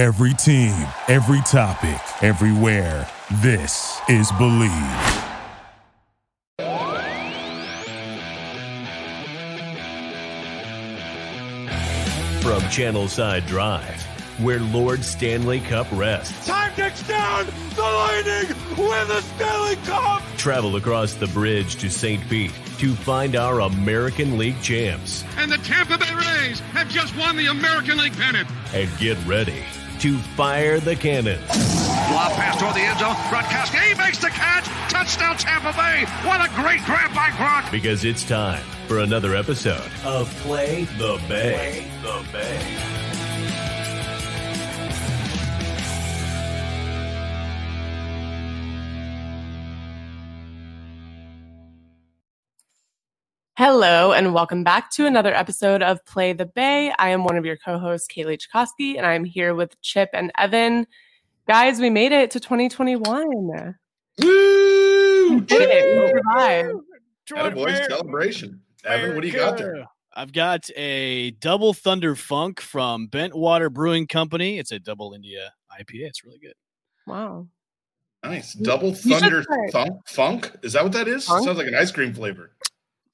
Every team, every topic, everywhere. This is Believe. From Channelside Drive, where Lord Stanley Cup rests. Time ticks down. The Lightning win the Stanley Cup. Travel across the bridge to St. Pete to find our American League champs. And the Tampa Bay Rays have just won the American League pennant. And get ready to fire the cannon. Lob pass toward the end zone. Gronkowski, he makes the catch. Touchdown Tampa Bay. What a great grab by Gronk. Because it's time for another episode of Play the Bay. Play the Bay. Hello, and welcome back to another episode of Play the Bay. I am one of your co hosts, Kaylee Chakosky, and I'm here with Chip and Evan. Guys, we made it to 2021. Woo! We did it. Survived. Atta boys celebration. Evan, what do you got there? I've got a double Thunder Funk from Bentwater Brewing Company. It's a double India IPA. It's really good. Wow. Nice. Double Thunder try it. Funk? Funk? Is that what that is? Funk? Sounds like an ice cream flavor.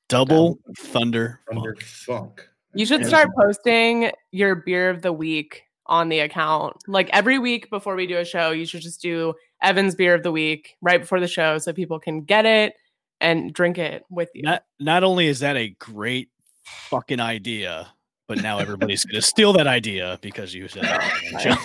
Double Thunder Thunder Funk. Funk. You should start posting your beer of the week on the account. Like every week before we do a show, you should just do Evan's beer of the week right before the show so people can get it and drink it with you. Not not only is that a great fucking idea, but now everybody's gonna steal that idea because you said it.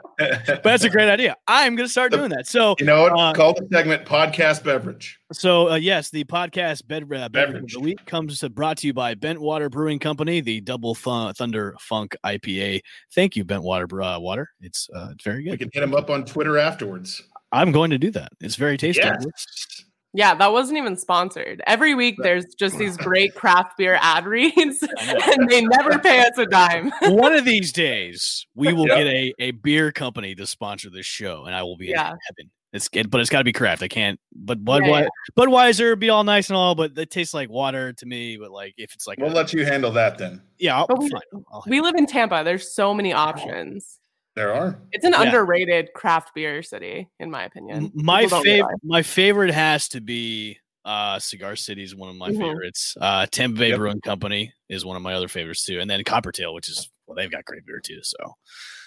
but that's a great idea. I'm gonna start doing that. So You know what? Uh, Call the segment podcast beverage. So uh, yes, the podcast bed, uh, beverage of the week comes uh, brought to you by Bentwater Brewing Company, the Double Th- Thunder Funk IPA. Thank you, Bentwater uh, Water. It's uh, it's very We good. can hit him up on Twitter afterwards. I'm going to do that. It's very tasty. Yes. Yeah, that wasn't even sponsored. Every week there's just these great craft beer ad reads, and they never pay us a dime. One of these days, we will Yep. get a, a beer company to sponsor this show, and I will be Yeah. in heaven. It's good, but it's got to be craft. I can't. But Yeah, Budweiser, yeah. Budweiser, be all nice and all, but it tastes like water to me. But like, if it's like, We'll a- let you handle that then. yeah, I'll, But we- fine. I'll- We live in Tampa. There's so many options. There are. It's an Yeah. underrated craft beer city, in my opinion. My favorite my favorite has to be uh cigar city is one of my Mhm. favorites uh tampa bay Yep. brewing company is one of my other favorites too and then coppertail which is well they've got great beer too so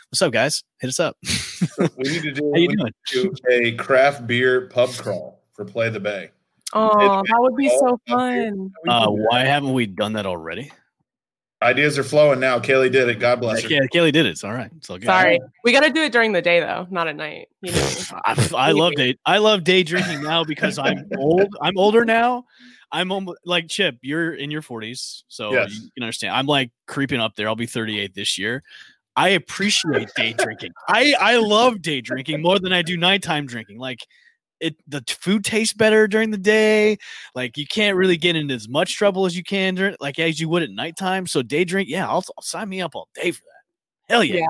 what's up guys hit us up We need to do, how you doing do a craft beer pub crawl for Play the Bay. Oh, that would be so all about beer. fun. Uh can do that. why haven't we done that already Ideas are flowing now. Kaylee did it. God bless her. yeah kaylee did it it's all right it's all good Sorry. We got to do it during the day, though, not at night. You know? I, I love day i love day drinking now because i'm old i'm older now i'm almost like chip you're in your 40s so Yes. you can understand i'm like creeping up there i'll be 38 this year i appreciate day drinking i i love day drinking more than i do nighttime drinking like it the food tastes better during the day like you can't really get into as much trouble as you can during like as you would at nighttime so day drink yeah i'll, I'll sign me up all day for that hell yeah, Yeah.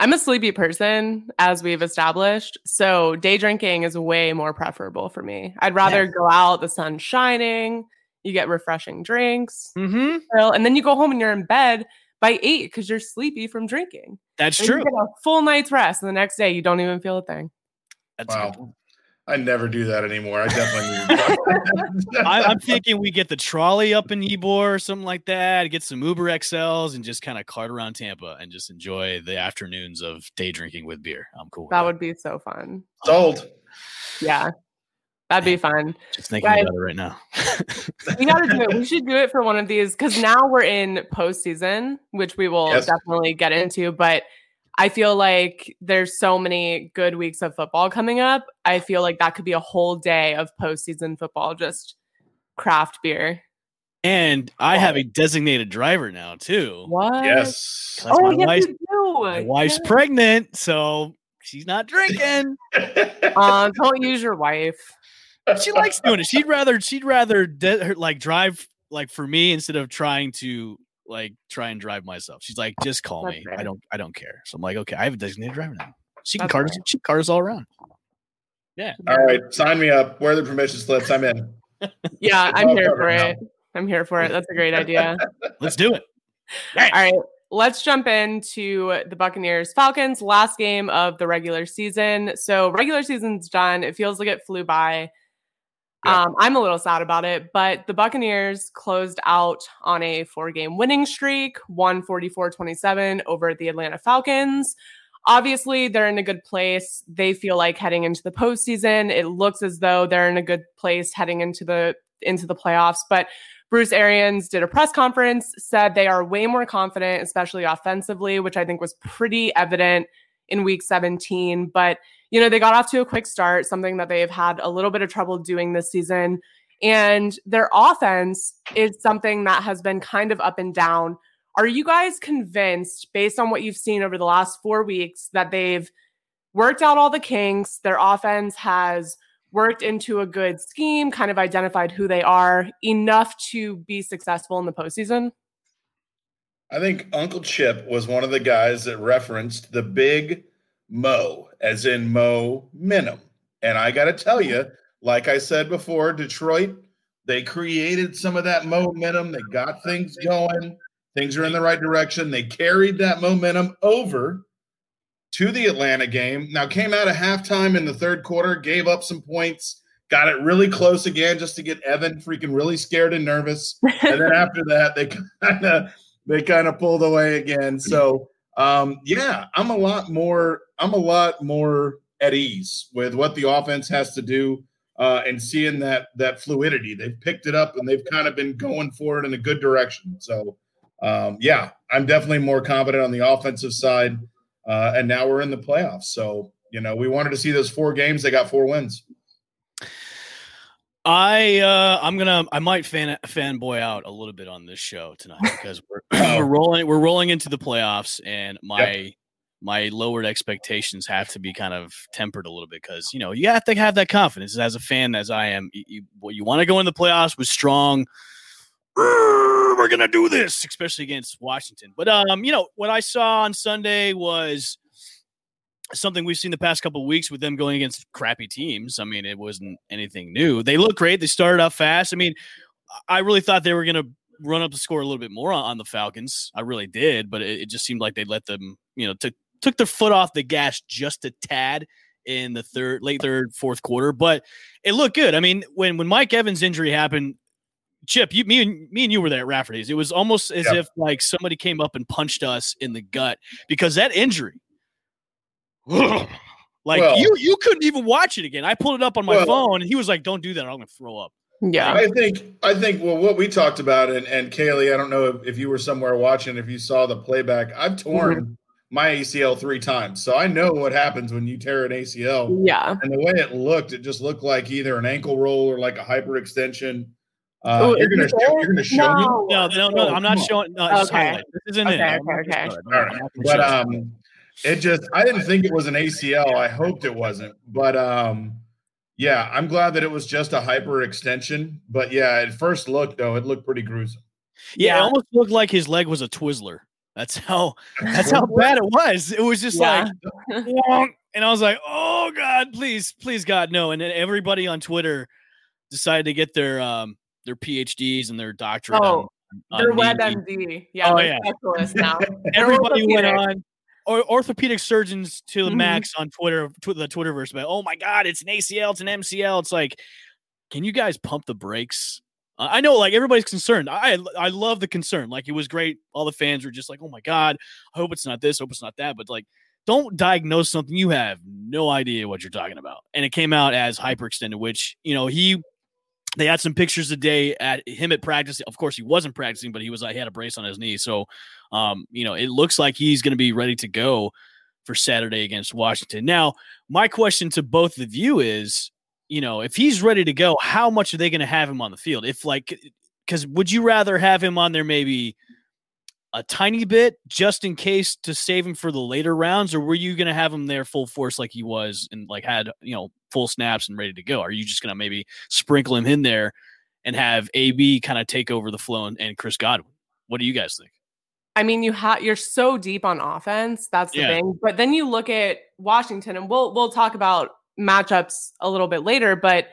I'm a sleepy person, as we've established. So day drinking is way more preferable for me. I'd rather Yes. go out, the sun's shining, you get refreshing drinks, Mm-hmm. chill, and then you go home and you're in bed by eight because you're sleepy from drinking. that's And true You get a full night's rest, and the next day you don't even feel a thing. that's good Wow. point. I never do that anymore. I definitely need I, I'm thinking we get the trolley up in Ybor or something like that, get some Uber XLs, and just kind of cart around Tampa and just enjoy the afternoons of day drinking with beer. I'm cool. With That would be so fun. sold. Yeah. That'd be fun. just thinking guys- about it right now. We got to do it. We should do it for one of these because now we're in postseason, which we will Yes. definitely get into. But I feel like there's so many good weeks of football coming up. I feel like that could be a whole day of postseason football, just craft beer. and I have a designated driver now too. What? Yes. That's Oh, my yes, wife's, you do. my wife's Yeah. pregnant, so she's not drinking. Uh, don't use your wife. she likes doing it. She'd rather she'd rather de- her, like drive like for me instead of trying to like try and drive myself. She's like, just call That's me. fair. I don't I don't care. So I'm like, okay, I have a designated driver now. She can That's cart us. She can cart us all around. Yeah. All right, sign me up. Where are the permission slips? I'm in. Yeah, I'm here covered for now. it. I'm here for it. That's a great idea. Let's do it. All right. let's jump into the Buccaneers Falcons last game of the regular season. So regular season's done. It feels like it flew by. Yeah. Um, I'm a little sad about it, but the Buccaneers closed out on a four game winning streak, 144 27 over the Atlanta Falcons. Obviously, they're in a good place. They feel like heading into the postseason. It looks as though they're in a good place heading into the into the playoffs. But Bruce Arians did a press conference, said they are way more confident, especially offensively, which I think was pretty evident in week 17. But, you know, they got off to a quick start, something that they've had a little bit of trouble doing this season. And their offense is something that has been kind of up and down. Are you guys convinced, based on what you've seen over the last four weeks, that they've worked out all the kinks? Their offense has worked into a good scheme, kind of identified who they are enough to be successful in the postseason? I think Uncle Chip was one of the guys that referenced the big Mo, as in Mo Minim. And I got to tell you, like I said before, Detroit, they created some of that momentum. They got things going. Things are in the right direction. They carried that momentum over to the Atlanta game. Now came out of halftime in the third quarter, gave up some points, got it really close again just to get Evan freaking really scared and nervous. And then after that, they kind of they kind of pulled away again. So um, yeah, I'm a lot more I'm a lot more at ease with what the offense has to do uh, and seeing that that fluidity. They've picked it up and they've kind of been going for it in a good direction. So um, yeah, I'm definitely more confident on the offensive side. Uh, and now we're in the playoffs. So, you know, we wanted to see those four games. They got four wins. I uh I'm gonna I might fan fanboy out a little bit on this show tonight because we're we're rolling we're rolling into the playoffs and my my lowered expectations have to be kind of tempered a little bit because you know you have to have that confidence as a fan as I am. You, you, you want to go in the playoffs with strong. We're gonna do this, especially against Washington. But um, you know what I saw on Sunday was something we've seen the past couple of weeks with them going against crappy teams. I mean, it wasn't anything new. They look great. They started out fast. I mean, I really thought they were going to run up the score a little bit more on, on the Falcons. I really did, but it, it just seemed like they let them, you know, took took their foot off the gas just a tad in the third, late third, fourth quarter. But it looked good. I mean, when when Mike Evans' injury happened. Chip, you, me and me and you were there at Rafferty's. It was almost as if like somebody came up and punched us in the gut because that injury, like Well- you you couldn't even watch it again. I pulled it up on my Well- phone and he was like, "Don't do that. I'm gonna throw up." Yeah. I think I think well what we talked about and, and Kaylee, I don't know if, if you were somewhere watching, if you saw the playback. I've torn my ACL three times. So I know what happens when you tear an ACL. Yeah. And the way it looked, it just looked like either an ankle roll or like a hyperextension. Uh, Ooh, you're gonna show, you're gonna show me. No. No, no, no. I'm not showing. No, Okay. This isn't Okay, it. okay, I'm okay. gonna show it. All right. I'm not gonna But um it just I didn't think it was an ACL. I hoped it wasn't. But um yeah, I'm glad that it was just a hyperextension. But yeah, at first look though, it looked pretty gruesome. yeah, it almost looked like his leg was a Twizzler. That's how. That's how bad it was. It was just Yeah. like, and I was like, "Oh God, please, please, God, no!" And then everybody on Twitter decided to get their um their PhDs and their doctorate. Oh, on, on They're WebMD. Yeah, Oh, yeah. specialists now. Everybody went on or orthopedic surgeons to the Mhm. max on Twitter, tw- the Twitterverse. But oh my god, it's an ACL, it's an MCL. It's like, can you guys pump the brakes? Uh, I know, like everybody's concerned. I I love the concern. Like it was great. All the fans were just like, oh my god, I hope it's not this, I hope it's not that. But like, don't diagnose something you have no idea what you're talking about. And it came out as hyperextended, which you know he they had some pictures today at him at practice. Of course, he wasn't practicing, but he was. He had a brace on his knee, so um, you know it looks like he's going to be ready to go for Saturday against Washington. Now, my question to both of you is, you know, if he's ready to go, how much are they going to have him on the field? If like, because would you rather have him on there maybe? A tiny bit just in case to save him for the later rounds, or were you going to have him there full force like he was and like had you know full snaps and ready to go? Are you just going to maybe sprinkle him in there and have AB kind of take over the flow and, and Chris Godwin? What do you guys think? I mean, you have you're so deep on offense. That's the Yeah. thing. But then you look at Washington, and we'll we'll talk about matchups a little bit later. But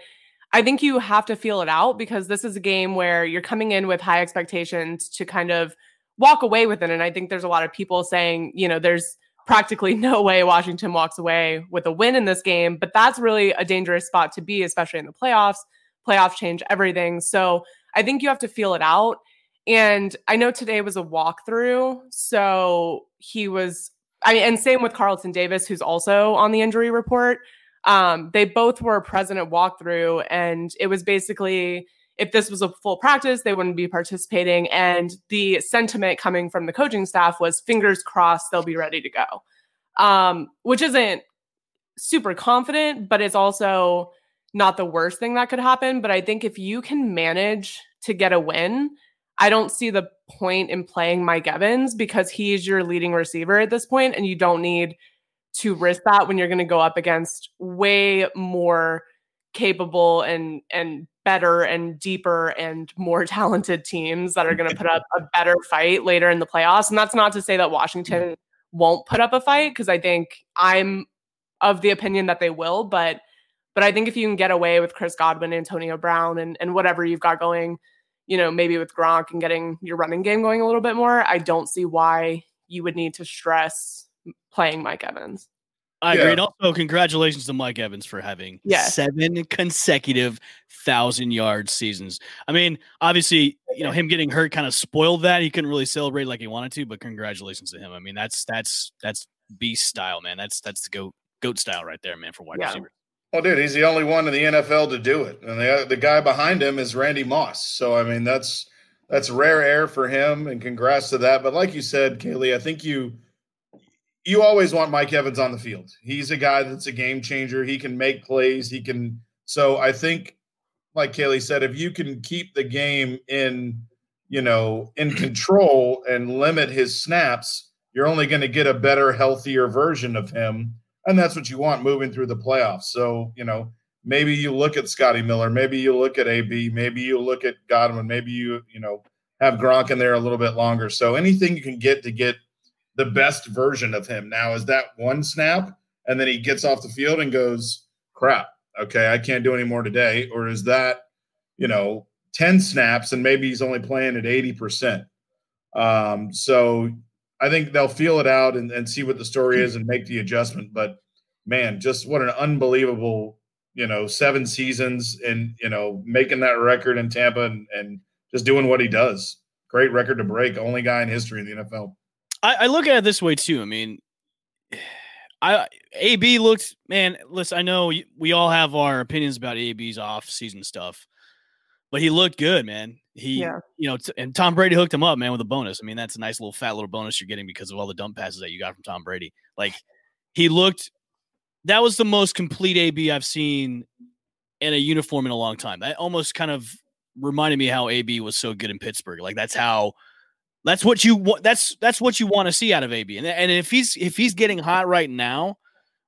I think you have to feel it out because this is a game where you're coming in with high expectations to kind of walk away with it. And I think there's a lot of people saying, you know, there's practically no way Washington walks away with a win in this game, but that's really a dangerous spot to be, especially in the playoffs. Playoffs change everything. So I think you have to feel it out. And I know today was a walkthrough. So he was, I mean, and same with Carlton Davis, who's also on the injury report. Um, they both were present at walkthrough, and it was basically if this was a full practice, they wouldn't be participating. And the sentiment coming from the coaching staff was fingers crossed they'll be ready to go, um, which isn't super confident, but it's also not the worst thing that could happen. But I think if you can manage to get a win, I don't see the point in playing Mike Evans because he's your leading receiver at this point, and you don't need to risk that when you're going to go up against way more capable and and better and deeper and more talented teams that are going to put up a better fight later in the playoffs. And that's not to say that Washington mm. won't put up a fight because I think I'm of the opinion that they will, but but I think if you can get away with Chris Godwin, Antonio Brown, and and whatever you've got going, you know, maybe with Gronk and getting your running game going a little bit more, I don't see why you would need to stress playing Mike Evans. I agree. And also, congratulations to Mike Evans for having Yes. seven consecutive thousand yard seasons. I mean, obviously, you know, him getting hurt kind of spoiled that. He couldn't really celebrate like he wanted to, but congratulations to him. I mean, that's that's that's beast style, man. That's that's the goat goat style right there, man, for wide Yeah. receiver. Well, dude, he's the only one in the NFL to do it, and the the guy behind him is Randy Moss. So I mean, that's that's rare air for him, and congrats to that. But like you said, Kaylee, I think you you always want Mike Evans on the field. He's a guy that's a game changer. He can make plays. He can. So I think, like Kaylee said, if you can keep the game in, you know, in control and limit his snaps, you're only going to get a better, healthier version of him and that's what you want moving through the playoffs. So, you know, maybe you look at Scotty Miller, maybe you look at AB, maybe you look at Godwin, maybe you, you know, have Gronk in there a little bit longer. So anything you can get to get the best version of him. Now, is that one snap and then he gets off the field and goes, crap, okay, I can't do any more today? Or is that, you know, 10 snaps and maybe he's only playing at 80%? Um, so I think they'll feel it out and, and see what the story is and make the adjustment. But man, just what an unbelievable, you know, seven seasons and, you know, making that record in Tampa and, and just doing what he does. Great record to break. Only guy in history in the NFL. I, I look at it this way too. I mean, I AB looked man. Listen, I know we all have our opinions about AB's off season stuff, but he looked good, man. He, Yeah. you know, and Tom Brady hooked him up, man, with a bonus. I mean, that's a nice little fat little bonus you're getting because of all the dump passes that you got from Tom Brady. Like, he looked. That was the most complete AB I've seen in a uniform in a long time. That almost kind of reminded me how AB was so good in Pittsburgh. Like that's how that's what you want. That's that's what you want to see out of AB. And and if he's if he's getting hot right now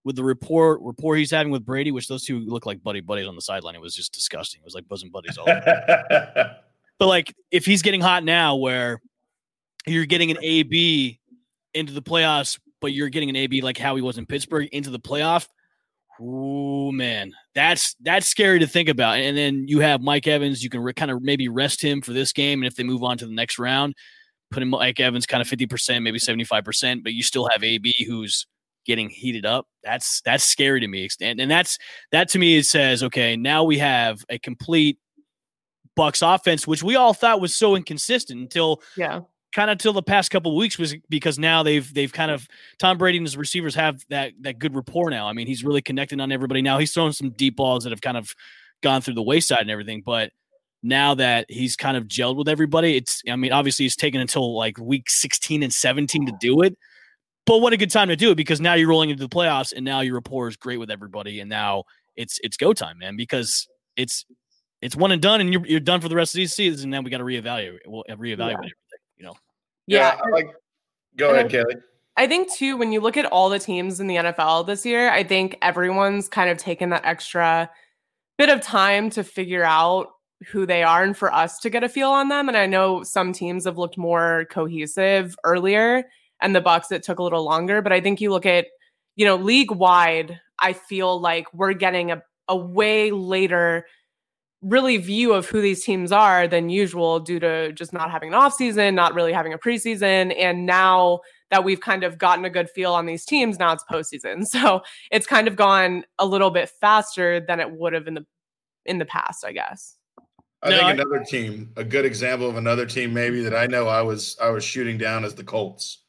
with the report rapport he's having with Brady, which those two look like buddy buddies on the sideline, it was just disgusting. It was like bosom buddies all. over. but like if he's getting hot now, where you're getting an AB into the playoffs, but you're getting an AB like how he was in Pittsburgh into the playoff. Oh man, that's that's scary to think about. And then you have Mike Evans. You can re- kind of maybe rest him for this game, and if they move on to the next round, put him Mike Evans kind of fifty percent, maybe seventy five percent. But you still have AB who's getting heated up. That's that's scary to me. And and that's that to me. It says okay, now we have a complete Bucks offense, which we all thought was so inconsistent until Yeah. kind of till the past couple of weeks was because now they've they've kind of Tom Brady and his receivers have that that good rapport now. I mean, he's really connecting on everybody now. He's throwing some deep balls that have kind of gone through the wayside and everything, but now that he's kind of gelled with everybody, it's I mean, obviously he's taken until like week 16 and 17 to do it. But what a good time to do it because now you're rolling into the playoffs and now your rapport is great with everybody and now it's it's go time, man, because it's it's one and done and you're, you're done for the rest of these seasons and then we got to reevaluate we'll uh, reevaluate Yeah. everything, you know. Yeah. I like. Go And ahead, Kaylee. I think too, when you look at all the teams in the NFL this year, I think everyone's kind of taken that extra bit of time to figure out who they are and for us to get a feel on them. And I know some teams have looked more cohesive earlier and the Bucks it took a little longer. But I think you look at, you know, league wide, I feel like we're getting a, a way later really view of who these teams are than usual due to just not having an offseason, not really having a preseason. And now that we've kind of gotten a good feel on these teams, now it's postseason. So it's kind of gone a little bit faster than it would have in the in the past, I guess. I No, think I- another team, a good example of another team maybe that I know I was I was shooting down as the Colts.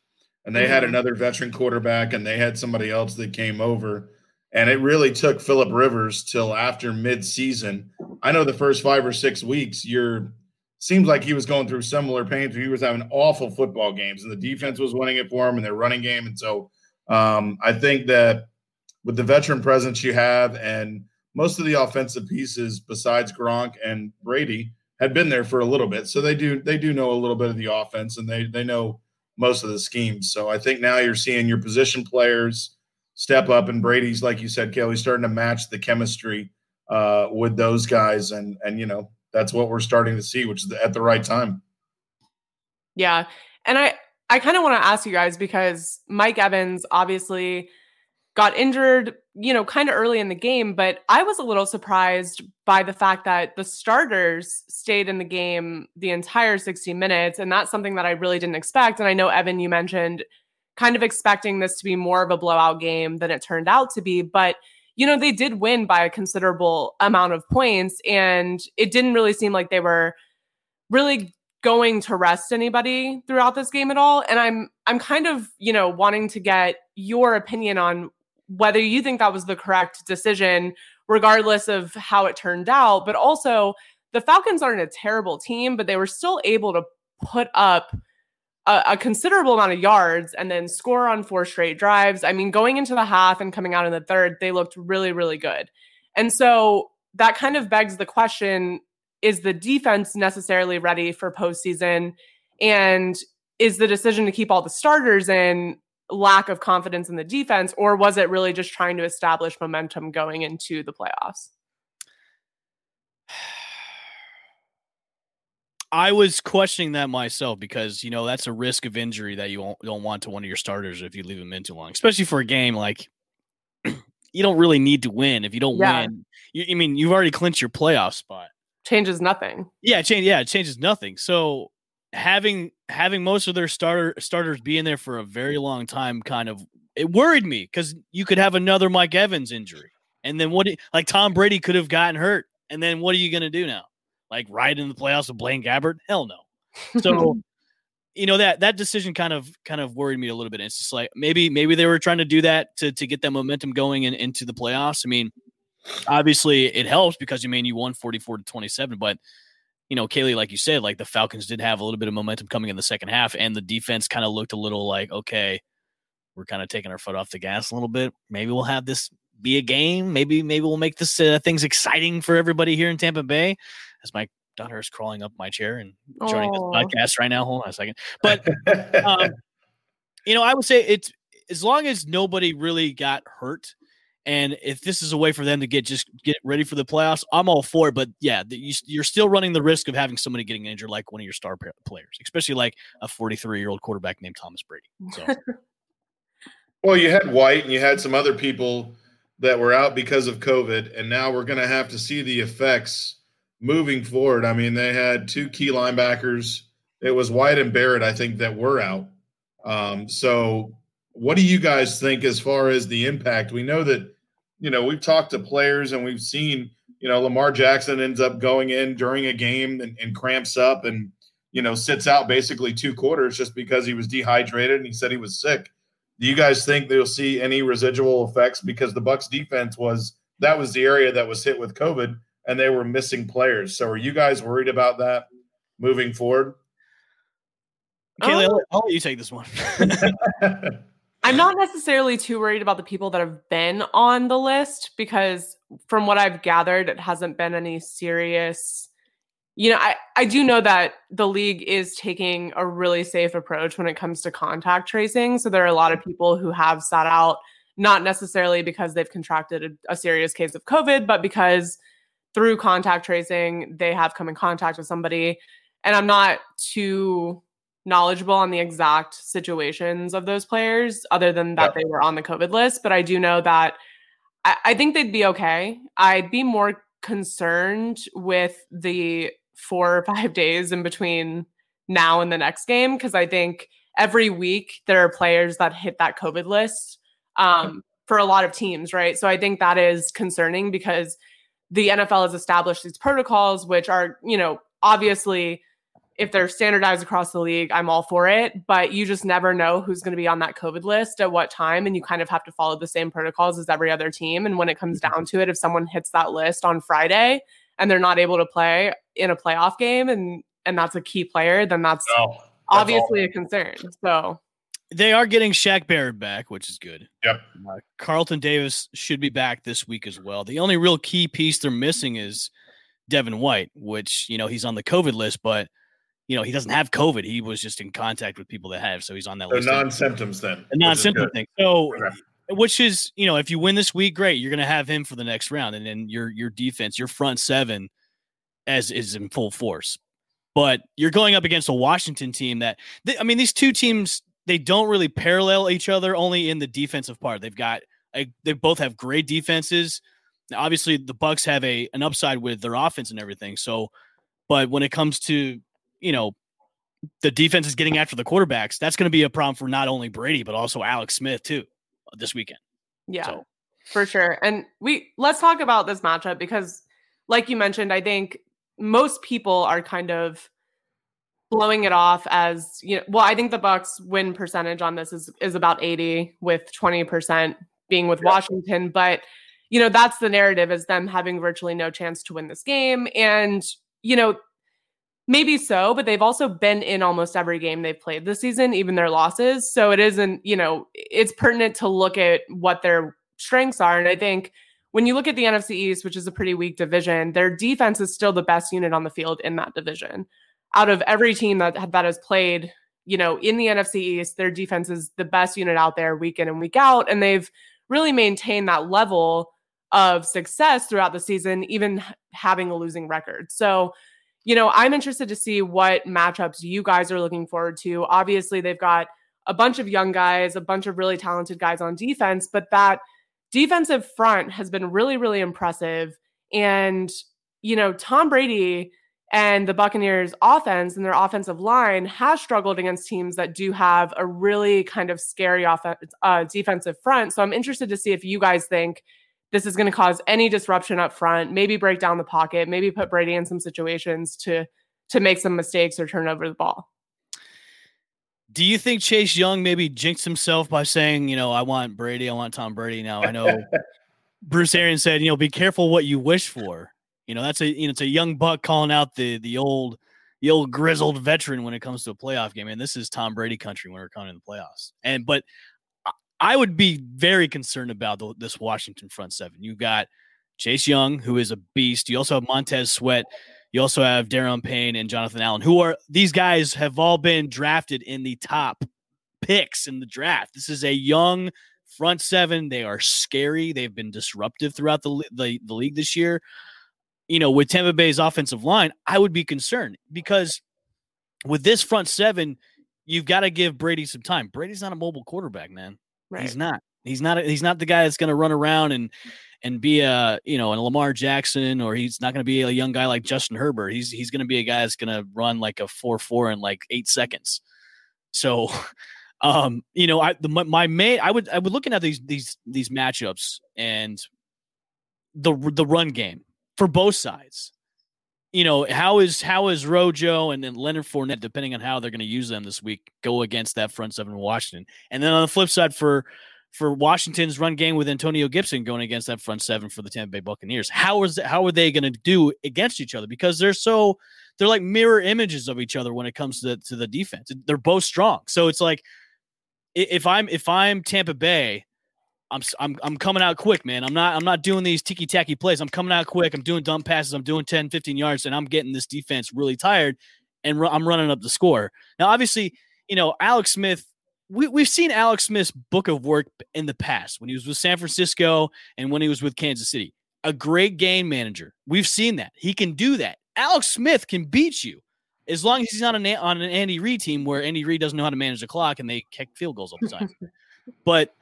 And they had Mhm. another veteran quarterback and they had somebody else that came over. And it really took Philip Rivers till after mid-season. I know the first five or six weeks, you're seems like he was going through similar pains. He was having awful football games, and the defense was winning it for him and their running game. And so um, I think that with the veteran presence you have and most of the offensive pieces besides Gronk and Brady had been there for a little bit. So they do they do know a little bit of the offense and they they know most of the schemes. So I think now you're seeing your position players step up and Brady's like you said, Kelly, starting to match the chemistry uh, with those guys and and you know that's what we're starting to see, which is at the right time. Yeah. And I I kind of want to ask you guys because Mike Evans obviously got injured, you know, kind of early in the game, but I was a little surprised by the fact that the starters stayed in the game the entire 60 minutes and that's something that I really didn't expect and I know Evan you mentioned kind of expecting this to be more of a blowout game than it turned out to be, but you know, they did win by a considerable amount of points and it didn't really seem like they were really going to rest anybody throughout this game at all and i'm i'm kind of you know wanting to get your opinion on whether you think that was the correct decision regardless of how it turned out but also the falcons aren't a terrible team but they were still able to put up a, a considerable amount of yards and then score on four straight drives i mean going into the half and coming out in the third they looked really really good and so that kind of begs the question is the defense necessarily ready for postseason? And is the decision to keep all the starters in lack of confidence in the defense, or was it really just trying to establish momentum going into the playoffs? I was questioning that myself because you know that's a risk of injury that you won't, don't want to one of your starters if you leave them in too long, especially for a game like you don't really need to win. If you don't Yeah. win, you, I mean you've already clinched your playoff spot. Changes nothing. Yeah, change. Yeah, it changes nothing. So having having most of their starter starters be in there for a very long time kind of it worried me because you could have another Mike Evans injury, and then what? do- Like Tom Brady could have gotten hurt, and then what are you going to do now? Like ride in the playoffs with Blaine Gabbert? Hell no. So. You know that that decision kind of kind of worried me a little bit. It's just like maybe maybe they were trying to do that to to get that momentum going in, into the playoffs. I mean, obviously it helps because you mean you won 44 to 27, but you know, Kaylee, like you said, like the Falcons did have a little bit of momentum coming in the second half, and the defense kind of looked a little like, okay, we're kind of taking our foot off the gas a little bit. Maybe we'll have this be a game. Maybe maybe we'll make this uh, things exciting for everybody here in Tampa Bay. As my daughter is crawling up my chair and joining this podcast right now. Hold on a second, but um, you know, I would say it's as long as nobody really got hurt, and if this is a way for them to get just get ready for the playoffs, I'm all for it. But yeah, the, you, you're still running the risk of having somebody getting injured, like one of your star players, especially like a 43 year old quarterback named Thomas Brady. So Well, you had White and you had some other people that were out because of COVID, and now we're going to have to see the effects moving forward. I mean, they had two key linebackers. It was White and Barrett, I think, that were out. Um, so, what do you guys think as far as the impact? We know that, you know, we've talked to players and we've seen, you know, Lamar Jackson ends up going in during a game and, and cramps up and, you know, sits out basically two quarters just because he was dehydrated and he said he was sick. Do you guys think they'll see any residual effects because the Bucks defense was that was the area that was hit with COVID and they were missing players. So are you guys worried about that moving forward? Kaylee, Um, I'll, I'll let you take this one. I'm not necessarily too worried about the people that have been on the list because from what I've gathered, it hasn't been any serious. You know, I, I do know that the league is taking a really safe approach when it comes to contact tracing. So there are a lot of mm-hmm. people who have sat out, not necessarily because they've contracted a, a serious case of COVID, but because through contact tracing, they have come in contact with somebody. And I'm not too knowledgeable on the exact situations of those players other than that they were on the COVID list. But I do know that I, I think they'd be okay. I'd be more concerned with the four or five days in between now and the next game because I think every week there are players that hit that COVID list um, for a lot of teams, right? So I think that is concerning because the NFL has established these protocols, which are, you know, obviously if they're standardized across the league, I'm all for it. But you just never know who's going to be on that COVID list at what time. And you kind of have to follow the same protocols as every other team. And when it comes down to it, if someone hits that list on Friday and they're not able to play in a playoff game and and that's a key player, then that's, No, that's obviously all. a concern. So They are getting Shaq Barrett back, which is good. Yep. Uh, Carlton Davis should be back this week as well. The only real key piece they're missing is Devin White, which you know he's on the COVID list, but you know he doesn't have COVID. He was just in contact with people that have, so he's on that So list. non-symptoms then. a non-symptom thing. So, Okay. which is you know, if you win this week, great. You're going to have him for the next round, and then your your defense, your front seven, as is in full force. But you're going up against a Washington team that th- I mean, these two teams they don't really parallel each other, only in the defensive part. They've got a, they both have great defenses. Now, obviously, the Bucks have a an upside with their offense and everything. So, but when it comes to you know the defense is getting after the quarterbacks, that's going to be a problem for not only Brady but also Alex Smith too uh, this weekend. Yeah, So- for sure. And we let's talk about this matchup because, like you mentioned, I think most people are kind of blowing it off as you know. Well, I think the Bucks win percentage on this is is about eighty, with twenty percent being with Washington. But you know that's the narrative is them having virtually no chance to win this game, and you know maybe so, but they've also been in almost every game they've played this season, even their losses. So it isn't, you know, it's pertinent to look at what their strengths are. And I think when you look at the NFC East, which is a pretty weak division, their defense is still the best unit on the field in that division. Out of every team that that has played, you know, in the NFC East, their defense is the best unit out there week in and week out, and they've really maintained that level of success throughout the season, even having a losing record. So you know, I'm interested to see what matchups you guys are looking forward to. Obviously, they've got a bunch of young guys, a bunch of really talented guys on defense, but that defensive front has been really, really impressive. And, you know, Tom Brady and the Buccaneers offense and their offensive line has struggled against teams that do have a really kind of scary offense, uh, defensive front. So I'm interested to see if you guys think this is going to cause any disruption up front, maybe break down the pocket, maybe put Brady in some situations to to make some mistakes or turn over the ball. Do you think Chase Young maybe jinxed himself by saying, you know, I want Brady, I want Tom Brady? Now I know Bruce Arians said, you know, be careful what you wish for. You know, that's a you know, it's a young buck calling out the the old the old grizzled veteran when it comes to a playoff game. And this is Tom Brady country when we're coming to the playoffs. And but I- would be very concerned about the, this Washington front seven. You've got Chase Young, who is a beast. You also have Montez Sweat. You also have Daron Payne and Jonathan Allen, who are these guys have all been drafted in the top picks in the draft. This is a young front seven. They are scary. They've been disruptive throughout the, the, the league this year. You know, with Tampa Bay's offensive line, I would be concerned because with this front seven, you've got to give Brady some time. Brady's not a mobile quarterback, man. Right. He's not. He's not. He's not the guy that's going to run around and and be a you know a Lamar Jackson, or he's not going to be a young guy like Justin Herbert. He's he's going to be a guy that's going to run like a four four in like eight seconds. So, um, you know, I the my, my main I would I would looking at these these these matchups and the the run game for both sides. You know, how is how is Rojo and then Leonard Fournette, depending on how they're going to use them this week, go against that front seven in Washington? And then on the flip side, for for Washington's run game with Antonio Gibson going against that front seven for the Tampa Bay Buccaneers, how is how are they going to do against each other? Because they're so they're like mirror images of each other when it comes to the, to the defense. They're both strong, so it's like if I'm if I'm Tampa Bay, I'm I'm I'm coming out quick, man. I'm not I'm not doing these ticky tacky plays. I'm coming out quick. I'm doing dumb passes. I'm doing 10, 15 yards, and I'm getting this defense really tired, and ru- I'm running up the score. Now, obviously, you know Alex Smith. We, we've seen Alex Smith's book of work in the past when he was with San Francisco and when he was with Kansas City. A great game manager. We've seen that. He can do that. Alex Smith can beat you as long as he's not an, on an Andy Reid team where Andy Reid doesn't know how to manage the clock and they kick field goals all the time. but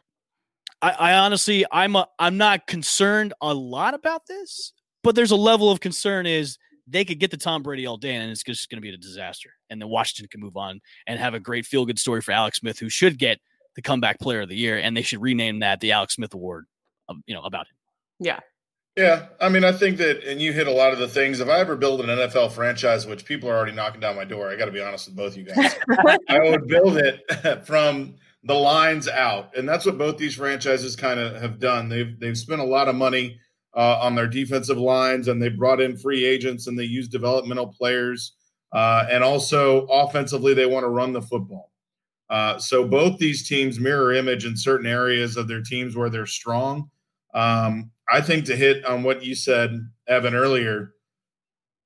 I, I honestly, I'm a, I'm not concerned a lot about this, but there's a level of concern is they could get to Tom Brady all day and it's just going to be a disaster. And then Washington can move on and have a great feel good story for Alex Smith, who should get the comeback player of the year. And they should rename that the Alex Smith Award, um, you know, about him. Yeah. Yeah, I mean, I think that, and you hit a lot of the things. If I ever build an NFL franchise, which people are already knocking down my door, I got to be honest with both you guys. I would build it from the lines out, and that's what both these franchises kind of have done. They've they've spent a lot of money uh, on their defensive lines, and they brought in free agents, and they use developmental players, uh, and also offensively, they want to run the football. Uh, so both these teams mirror image in certain areas of their teams where they're strong. Um, I think to hit on what you said, Evan, earlier,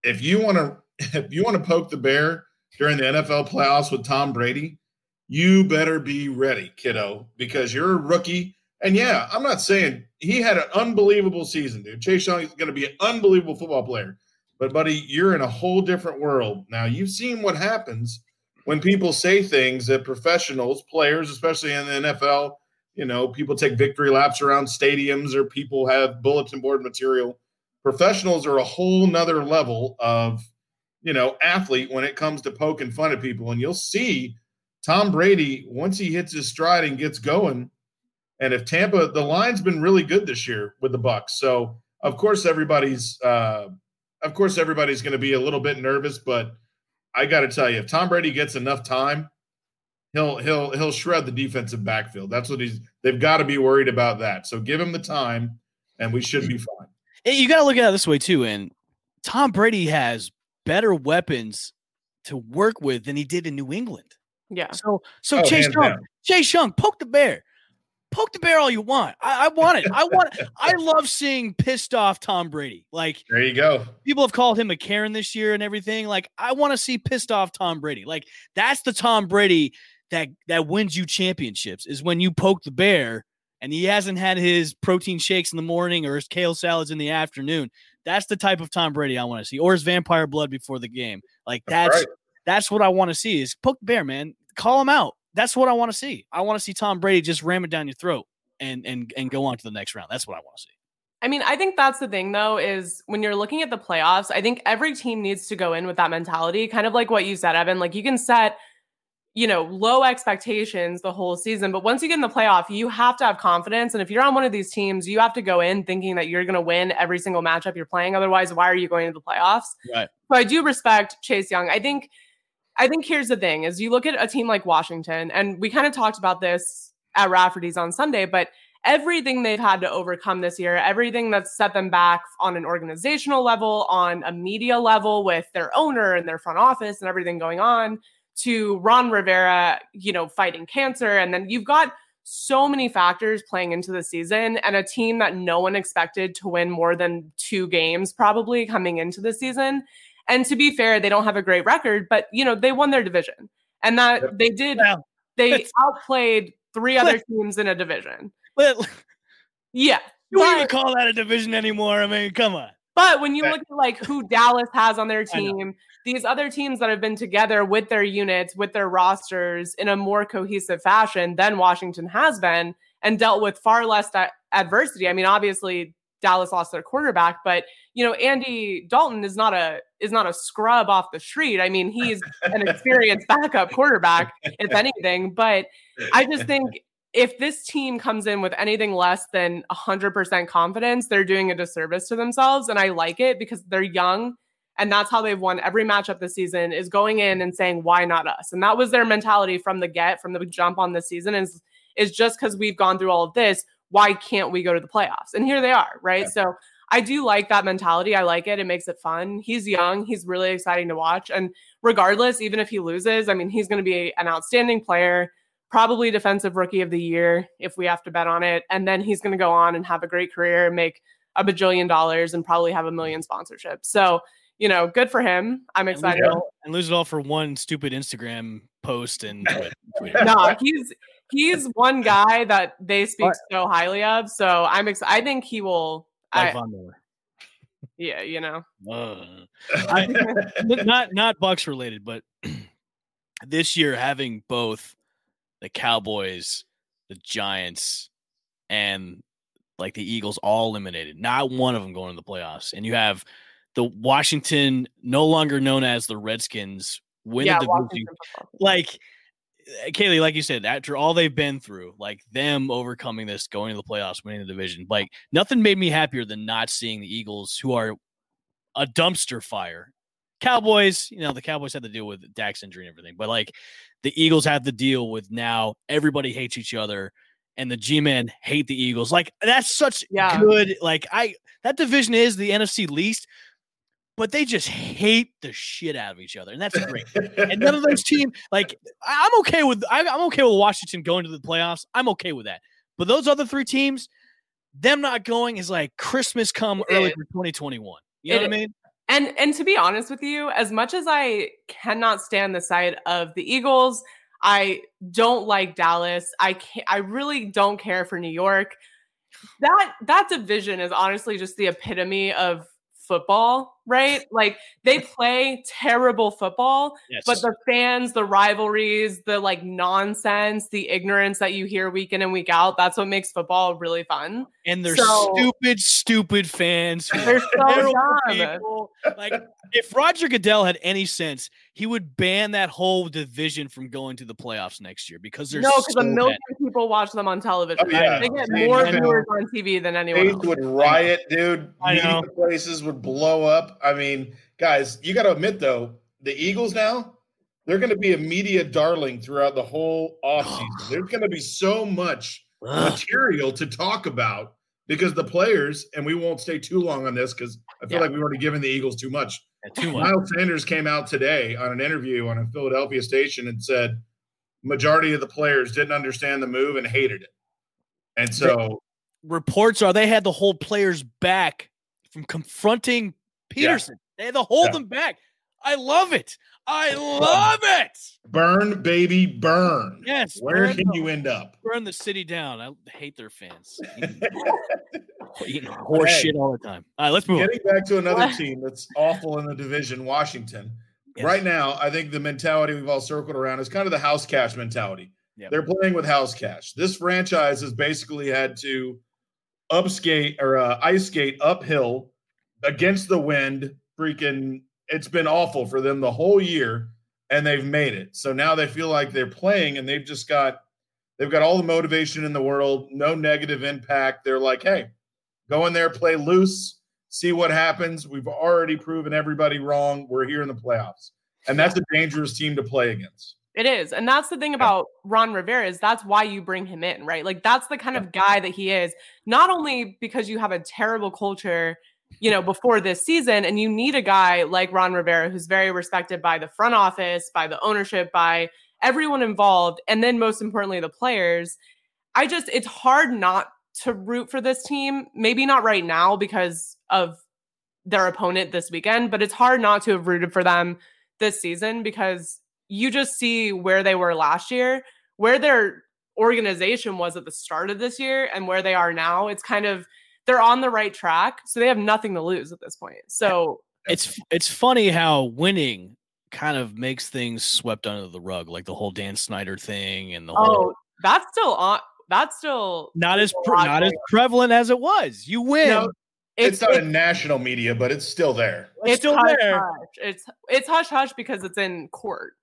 if you want to if you want to poke the bear during the NFL playoffs with Tom Brady, you better be ready, kiddo, because you're a rookie. And yeah, I'm not saying he had an unbelievable season, dude. Chase Young is going to be an unbelievable football player. But buddy, you're in a whole different world. Now, you've seen what happens when people say things that professionals, players, especially in the NFL, you know, people take victory laps around stadiums or people have bulletin board material. Professionals are a whole nother level of, you know, athlete when it comes to poking fun at people. And you'll see Tom Brady, once he hits his stride and gets going, and if Tampa, the line's been really good this year with the Bucks. So of course everybody's uh of course everybody's going to be a little bit nervous, but I got to tell you, if Tom Brady gets enough time, he'll he'll he'll shred the defensive backfield. That's what he's. They've got to be worried about that. So give him the time, and we should be fine. You got to look at it this way too. And Tom Brady has better weapons to work with than he did in New England. Yeah. So so Oh, Chase Young, down. Chase Young, poke the bear. Poke the bear all you want. I, I want it. I want. I love seeing pissed off Tom Brady. Like There you go. people have called him a Karen this year and everything. Like I want to see pissed off Tom Brady. Like that's the Tom Brady that that wins you championships is when you poke the bear and he hasn't had his protein shakes in the morning or his kale salads in the afternoon. That's the type of Tom Brady I want to see, or his vampire blood before the game. Like That's that's right. that's what I want to see. Is poke the bear, man. Call him out. That's what I want to see. I want to see Tom Brady just ram it down your throat and and and go on to the next round. That's what I want to see. I mean, I think that's the thing though, is when you're looking at the playoffs, I think every team needs to go in with that mentality, kind of like what you said, Evan. Like you can set, you know, low expectations the whole season, but once you get in the playoff, you have to have confidence. And if you're on one of these teams, you have to go in thinking that you're going to win every single matchup you're playing. Otherwise, why are you going to the playoffs? Right. So I do respect Chase Young. I think, I think here's the thing: is you look at a team like Washington, and we kind of talked about this at Rafferty's on Sunday, but everything they've had to overcome this year, everything that's set them back on an organizational level, on a media level with their owner and their front office and everything going on, to Ron Rivera, you know, fighting cancer. And then you've got so many factors playing into the season and a team that no one expected to win more than two games probably coming into the season. And to be fair, they don't have a great record, but you know, they won their division. And that they did Well, they It's- outplayed three other teams in a division. but Yeah. you don't even But, call that a division anymore. I mean, come on. but when you Right. look at like who Dallas has on their team, these other teams that have been together with their units, with their rosters in a more cohesive fashion than Washington has been and dealt with far less a- adversity. I mean, obviously Dallas lost their quarterback, but you know, Andy Dalton is not a is not a scrub off the street. I mean, he's an experienced backup quarterback, if anything. But I just think if this team comes in with anything less than 100% confidence, they're doing a disservice to themselves. And I like it because they're young. And that's how they've won every matchup this season is going in and saying, why not us? And that was their mentality from the get, from the jump on this season is, is just because we've gone through all of this, why can't we go to the playoffs? And here they are, right? So I do like that mentality. I like it. It makes it fun. He's young. He's really exciting to watch. And regardless, even if he loses, I mean, he's going to be an outstanding player, probably defensive rookie of the year if we have to bet on it. And then he's going to go on and have a great career, and make a bajillion dollars, and probably have a million sponsorships. So, you know, good for him. I'm And lose, excited. it all, and lose it all for one stupid Instagram post and no, he's he's one guy that they speak so highly of. So I'm excited. I think he will. like I, Von Miller. yeah, you know. Uh, I, n- not not Bucks related, but this year having both the Cowboys, the Giants, and like the Eagles all eliminated, not one of them going to the playoffs, and you have the Washington, no longer known as the Redskins, win yeah, the division. Washington football. Like Eh, Kaylee, like you said, after all they've been through, like them overcoming this, going to the playoffs, winning the division, like nothing made me happier than not seeing the Eagles, who are a dumpster fire. Cowboys, you know, the Cowboys had to deal with Dak's injury and everything, but like the Eagles have to deal with now everybody hates each other and the G-men hate the Eagles. Like that's such Yeah. good. Like I that division is the NFC least, but they just hate the shit out of each other, and that's great. and none of those teams, like I'm okay with I, I'm okay with Washington going to the playoffs. I'm okay with that. But those other three teams, them not going is like Christmas come It early is. for 2021. You know It what I mean? And and to be honest with you, as much as I cannot stand the side of the Eagles, I don't like Dallas. I can't, I really don't care for New York. That that division is honestly just the epitome of football, right? Like they play terrible football, Yes. but the fans, the rivalries, the like nonsense, the ignorance that you hear week in and week out, that's what makes football really fun. and they're so- stupid, stupid fans. They're so terrible dumb. Like if Roger Goodell had any sense, he would ban that whole division from going to the playoffs next year because they're No, because so a million bad. people watch them on television. Oh, yeah. They get Same more here. viewers on TV than anyone States else. would riot, dude. I Media know. places would blow up. I mean, guys, you got to admit though, the Eagles now they're going to be a media darling throughout the whole offseason. There's going to be so much material to talk about because the players, and we won't stay too long on this because I feel Yeah. like we've already given the Eagles too much. Yeah, too much. Miles Sanders came out today on an interview on a Philadelphia station and said majority of the players didn't understand the move and hated it. And so reports are they had to hold players back from confronting Peterson. They had to hold Yeah. them back. I love it. I love it. burn, baby, burn. Yes. Where burn can the- you end up? burn the city down? I hate their fans. Eating horse Hey. shit all the time. All right, let's move on. Getting back to another What? team that's awful in the division, Washington. Yes. Right now, I think the mentality we've all circled around is kind of the house cash mentality. Yep. They're playing with house cash. This franchise has basically had to upskate or uh, ice skate uphill against the wind. Freaking, it's been awful for them the whole year, and they've made it. So now they feel like they're playing, and they've just got they've got all the motivation in the world, no negative impact. They're like, hey, go in there, play loose, see what happens. We've already proven everybody wrong. We're here in the playoffs, and that's a dangerous team to play against. It is. And that's the thing about Ron Rivera is that's why you bring him in, right? Like that's the kind of guy that he is. Not only because you have a terrible culture, you know, before this season and you need a guy like Ron Rivera who's very respected by the front office, by the ownership, by everyone involved, and then most importantly the players. I just it's hard not to root for this team. Maybe not right now because of their opponent this weekend, but it's hard not to have rooted for them this season because you just see where they were last year, where their organization was at the start of this year, and where they are now. It's kind of they're on the right track, so they have nothing to lose at this point. So It's it's funny how winning kind of makes things swept under the rug, like the whole Dan Snyder thing and the whole oh, that's still on. That's still not as pre- lot not as prevalent as it was. You win. No, It's, it's not it's, in national media, but it's still there. it's still hush there. hush. It's it's hush hush because it's in court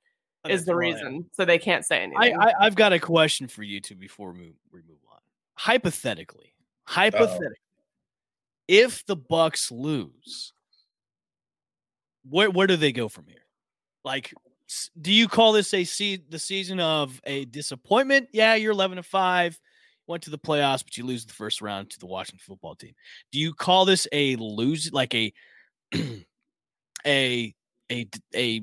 is the Right. reason, so they can't say anything. I I've got a question for you two before we move, we move on. Hypothetically, hypothetically, if the Bucs lose, where where do they go from here? Like, do you call this a se- the season of a disappointment? Yeah, you're eleven to five, went to the playoffs, but you lose the first round to the Washington football team. Do you call this a lose, like a a a a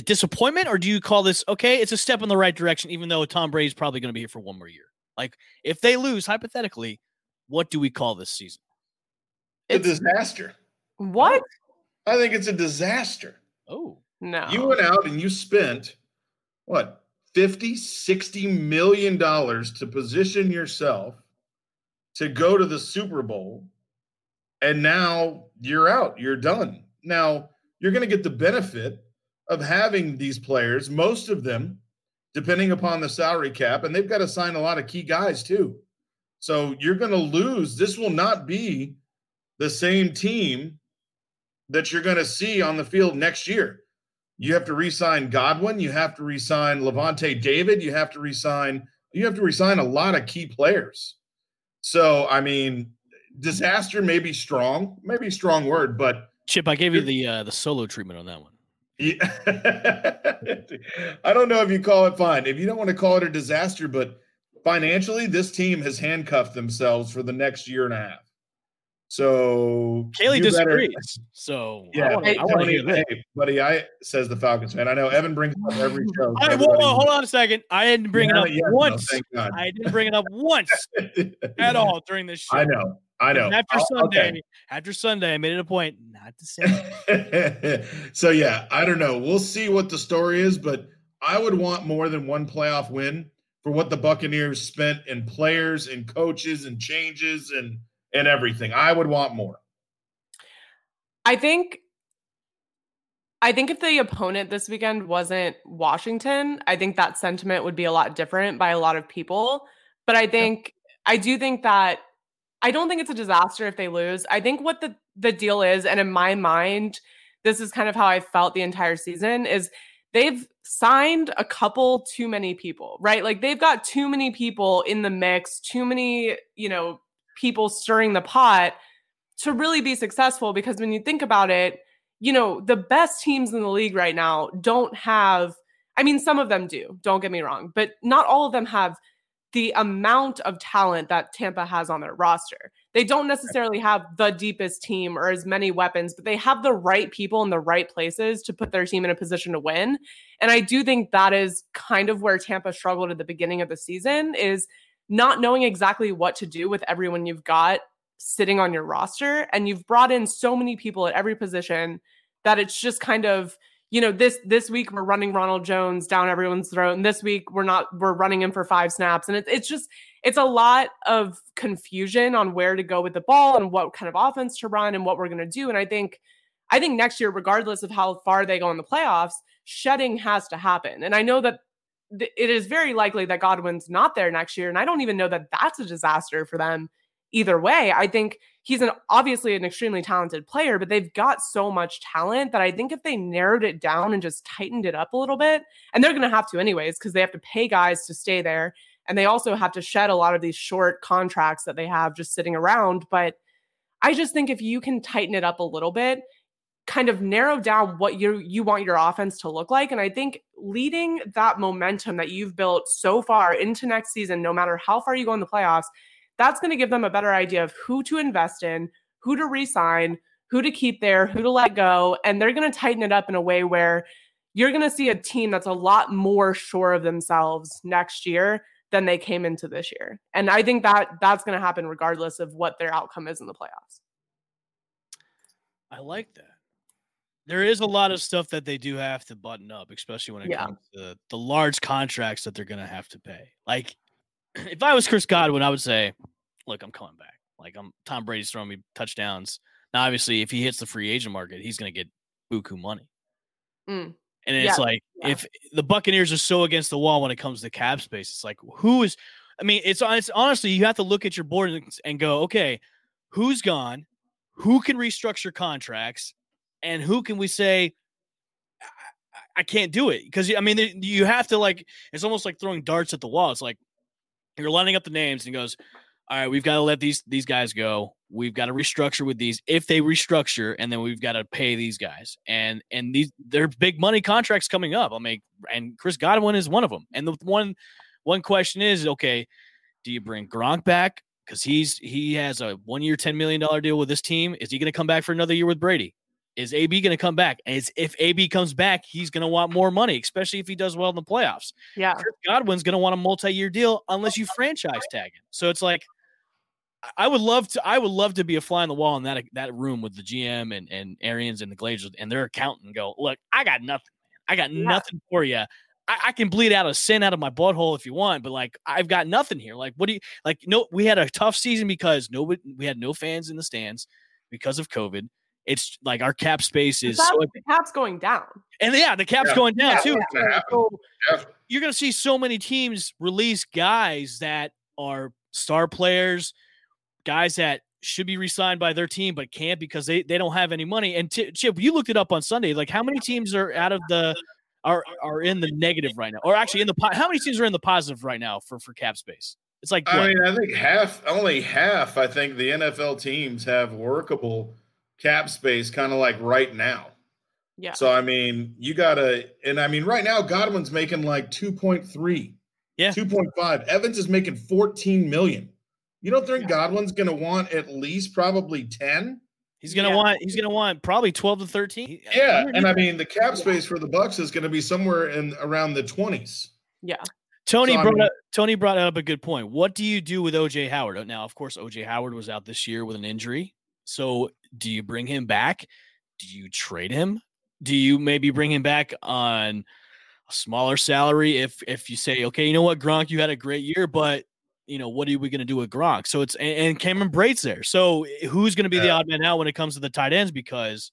disappointment, or do you call this okay? It's a step in the right direction, even though Tom Brady's probably going to be here for one more year. Like, if they lose, hypothetically, what do we call this season? It's a disaster. what? I think it's a disaster. Oh, No. You went out and you spent what 50, 60 million dollars to position yourself to go to the Super Bowl, and now you're out. You're done. Now you're going to get the benefit of having these players, most of them, depending upon the salary cap, and they've got to sign a lot of key guys too. So you're going to lose. This will not be the same team that you're going to see on the field next year. You have to re-sign Godwin. You have to re-sign Lavonte David. You have to re-sign. You have to resign a lot of key players. So I mean, disaster may be strong, maybe strong word, but Chip, I gave you the uh, the solo treatment on that one. Yeah. I don't know if you call it fine. If you don't want to call it a disaster, but financially, this team has handcuffed themselves for the next year and a half. So Kaylee disagrees. better- so yeah, I wanna, hey, I wanna Tony, hear that. hey, buddy, I says the Falcons fan. I know Evan brings up every show. All right, whoa, whoa, hold on a second. I didn't bring it up Yeah, yeah, no, once. I didn't bring it up once at all during this show. I know. I know. And After oh, I'll- Sunday, okay. after Sunday, I made it a point not to say. so yeah, I don't know. We'll see what the story is, but I would want more than one playoff win for what the Buccaneers spent in players and coaches and changes and and everything. I would want more. I think I think if the opponent this weekend wasn't Washington, I think that sentiment would be a lot different by a lot of people. But I think I do think that I don't think it's a disaster if they lose. I think what the the deal is, and in my mind, this is kind of how I felt the entire season, is they've signed a couple too many people, right? Like they've got too many people in the mix, too many, you know, people stirring the pot to really be successful because when you think about it, you know, the best teams in the league right now don't have, I mean, some of them do, don't get me wrong, but not all of them have the amount of talent that Tampa has on their roster. They don't necessarily have the deepest team or as many weapons, but they have the right people in the right places to put their team in a position to win. And I do think that is kind of where Tampa struggled at the beginning of the season is not knowing exactly what to do with everyone you've got sitting on your roster. And you've brought in so many people at every position that it's just kind of you know this this week we're running Ronald Jones down everyone's throat. And this week we're not we're running him for five snaps. And it's it's just it's a lot of confusion on where to go with the ball and what kind of offense to run and what we're going to do. And I think I think next year regardless of how far they go in the playoffs shedding has to happen. And I know that it is very likely that Godwin's not there next year and I don't even know that that's a disaster for them either way. I think he's an obviously an extremely talented player, but they've got so much talent that I think if they narrowed it down and just tightened it up a little bit, and they're going to have to anyways because they have to pay guys to stay there and they also have to shed a lot of these short contracts that they have just sitting around, but I just think if you can tighten it up a little bit, kind of narrow down what you you want your offense to look like and I think leading that momentum that you've built so far into next season no matter how far you go in the playoffs that's going to give them a better idea of who to invest in, who to resign, who to keep there, who to let go. And they're going to tighten it up in a way where you're going to see a team that's a lot more sure of themselves next year than they came into this year. And I think that that's going to happen regardless of what their outcome is in the playoffs. I like that. There is a lot of stuff that they do have to button up, especially when it Yeah. comes to the large contracts that they're going to have to pay. Like, if I was Chris Godwin, I would say, "Look, I'm coming back. Like, I'm Tom Brady's throwing me touchdowns. Now, obviously, if he hits the free agent market, he's going to get buku money. Mm. And it's Yeah, like yeah. if the Buccaneers are so against the wall when it comes to cap space, it's like who is? I mean, it's it's honestly you have to look at your board and, and go, okay, who's gone? Who can restructure contracts? And who can we say I, I- can't do it? Because I mean, you have to like it's almost like throwing darts at the wall. It's like you're lining up the names and goes, all right, we've got to let these these guys go. We've got to restructure with these if they restructure, and then we've got to pay these guys. And and these they're big money contracts coming up. I mean, and Chris Godwin is one of them. And the one one question is, okay, do you bring Gronk back because he's he has a one year, ten million dollar deal with this team? Is he going to come back for another year with Brady? Is AB going to come back? Is if AB comes back, he's going to want more money, especially if he does well in the playoffs. Yeah. Chris Godwin's going to want a multi-year deal unless you franchise tag him. So it's like I- would love to. I would love to be a fly on the wall in that that room with the GM and and Arians and the Glazers and their accountant. And go, look, I got nothing. Man. I got Yeah. nothing for you. I, I can bleed out a sin out of my butthole if you want, but like I've got nothing here. Like, what do you like? No, we had a tough season because nobody, we had no fans in the stands because of COVID. It's like our cap space The is cap- so, the cap's going down. and yeah, the cap's Yeah. going down Yeah, too. it's. So Yeah. you're going to see so many teams release guys that are star players, guys that should be re-signed by their team but can't because they, they don't have any money. And t- Chip, you looked it up on Sunday. Like how many teams are out of the are are in the negative right now, or actually in the po- how many teams are in the positive right now for for cap space? It's like I what? mean, I think half, only half, I think the NFL teams have workable cap space kind of like right now. Yeah. So, I mean, you got to, and I mean, right now, Godwin's making like 2.3, Yeah. 2.5. Evans is making 14 million. You don't think Yeah. Godwin's going to want at least probably 10? he's gonna Yeah. want he's gonna want probably twelve to thirteen. Yeah. And I mean, the cap space for the Bucs is going to be somewhere in around the 20s. yeah. Tony So, I brought mean- up Tony brought up a good point. What do you do with OJ Howard? Now, of course, OJ Howard was out this year with an injury. So, do you bring him back? Do you trade him? Do you maybe bring him back on a smaller salary if if you say, okay, you know what, Gronk, you had a great year, but you know what are we going to do with Gronk? So it's and, and Cameron Brate's there. So who's going to be the odd man out when it comes to the tight ends because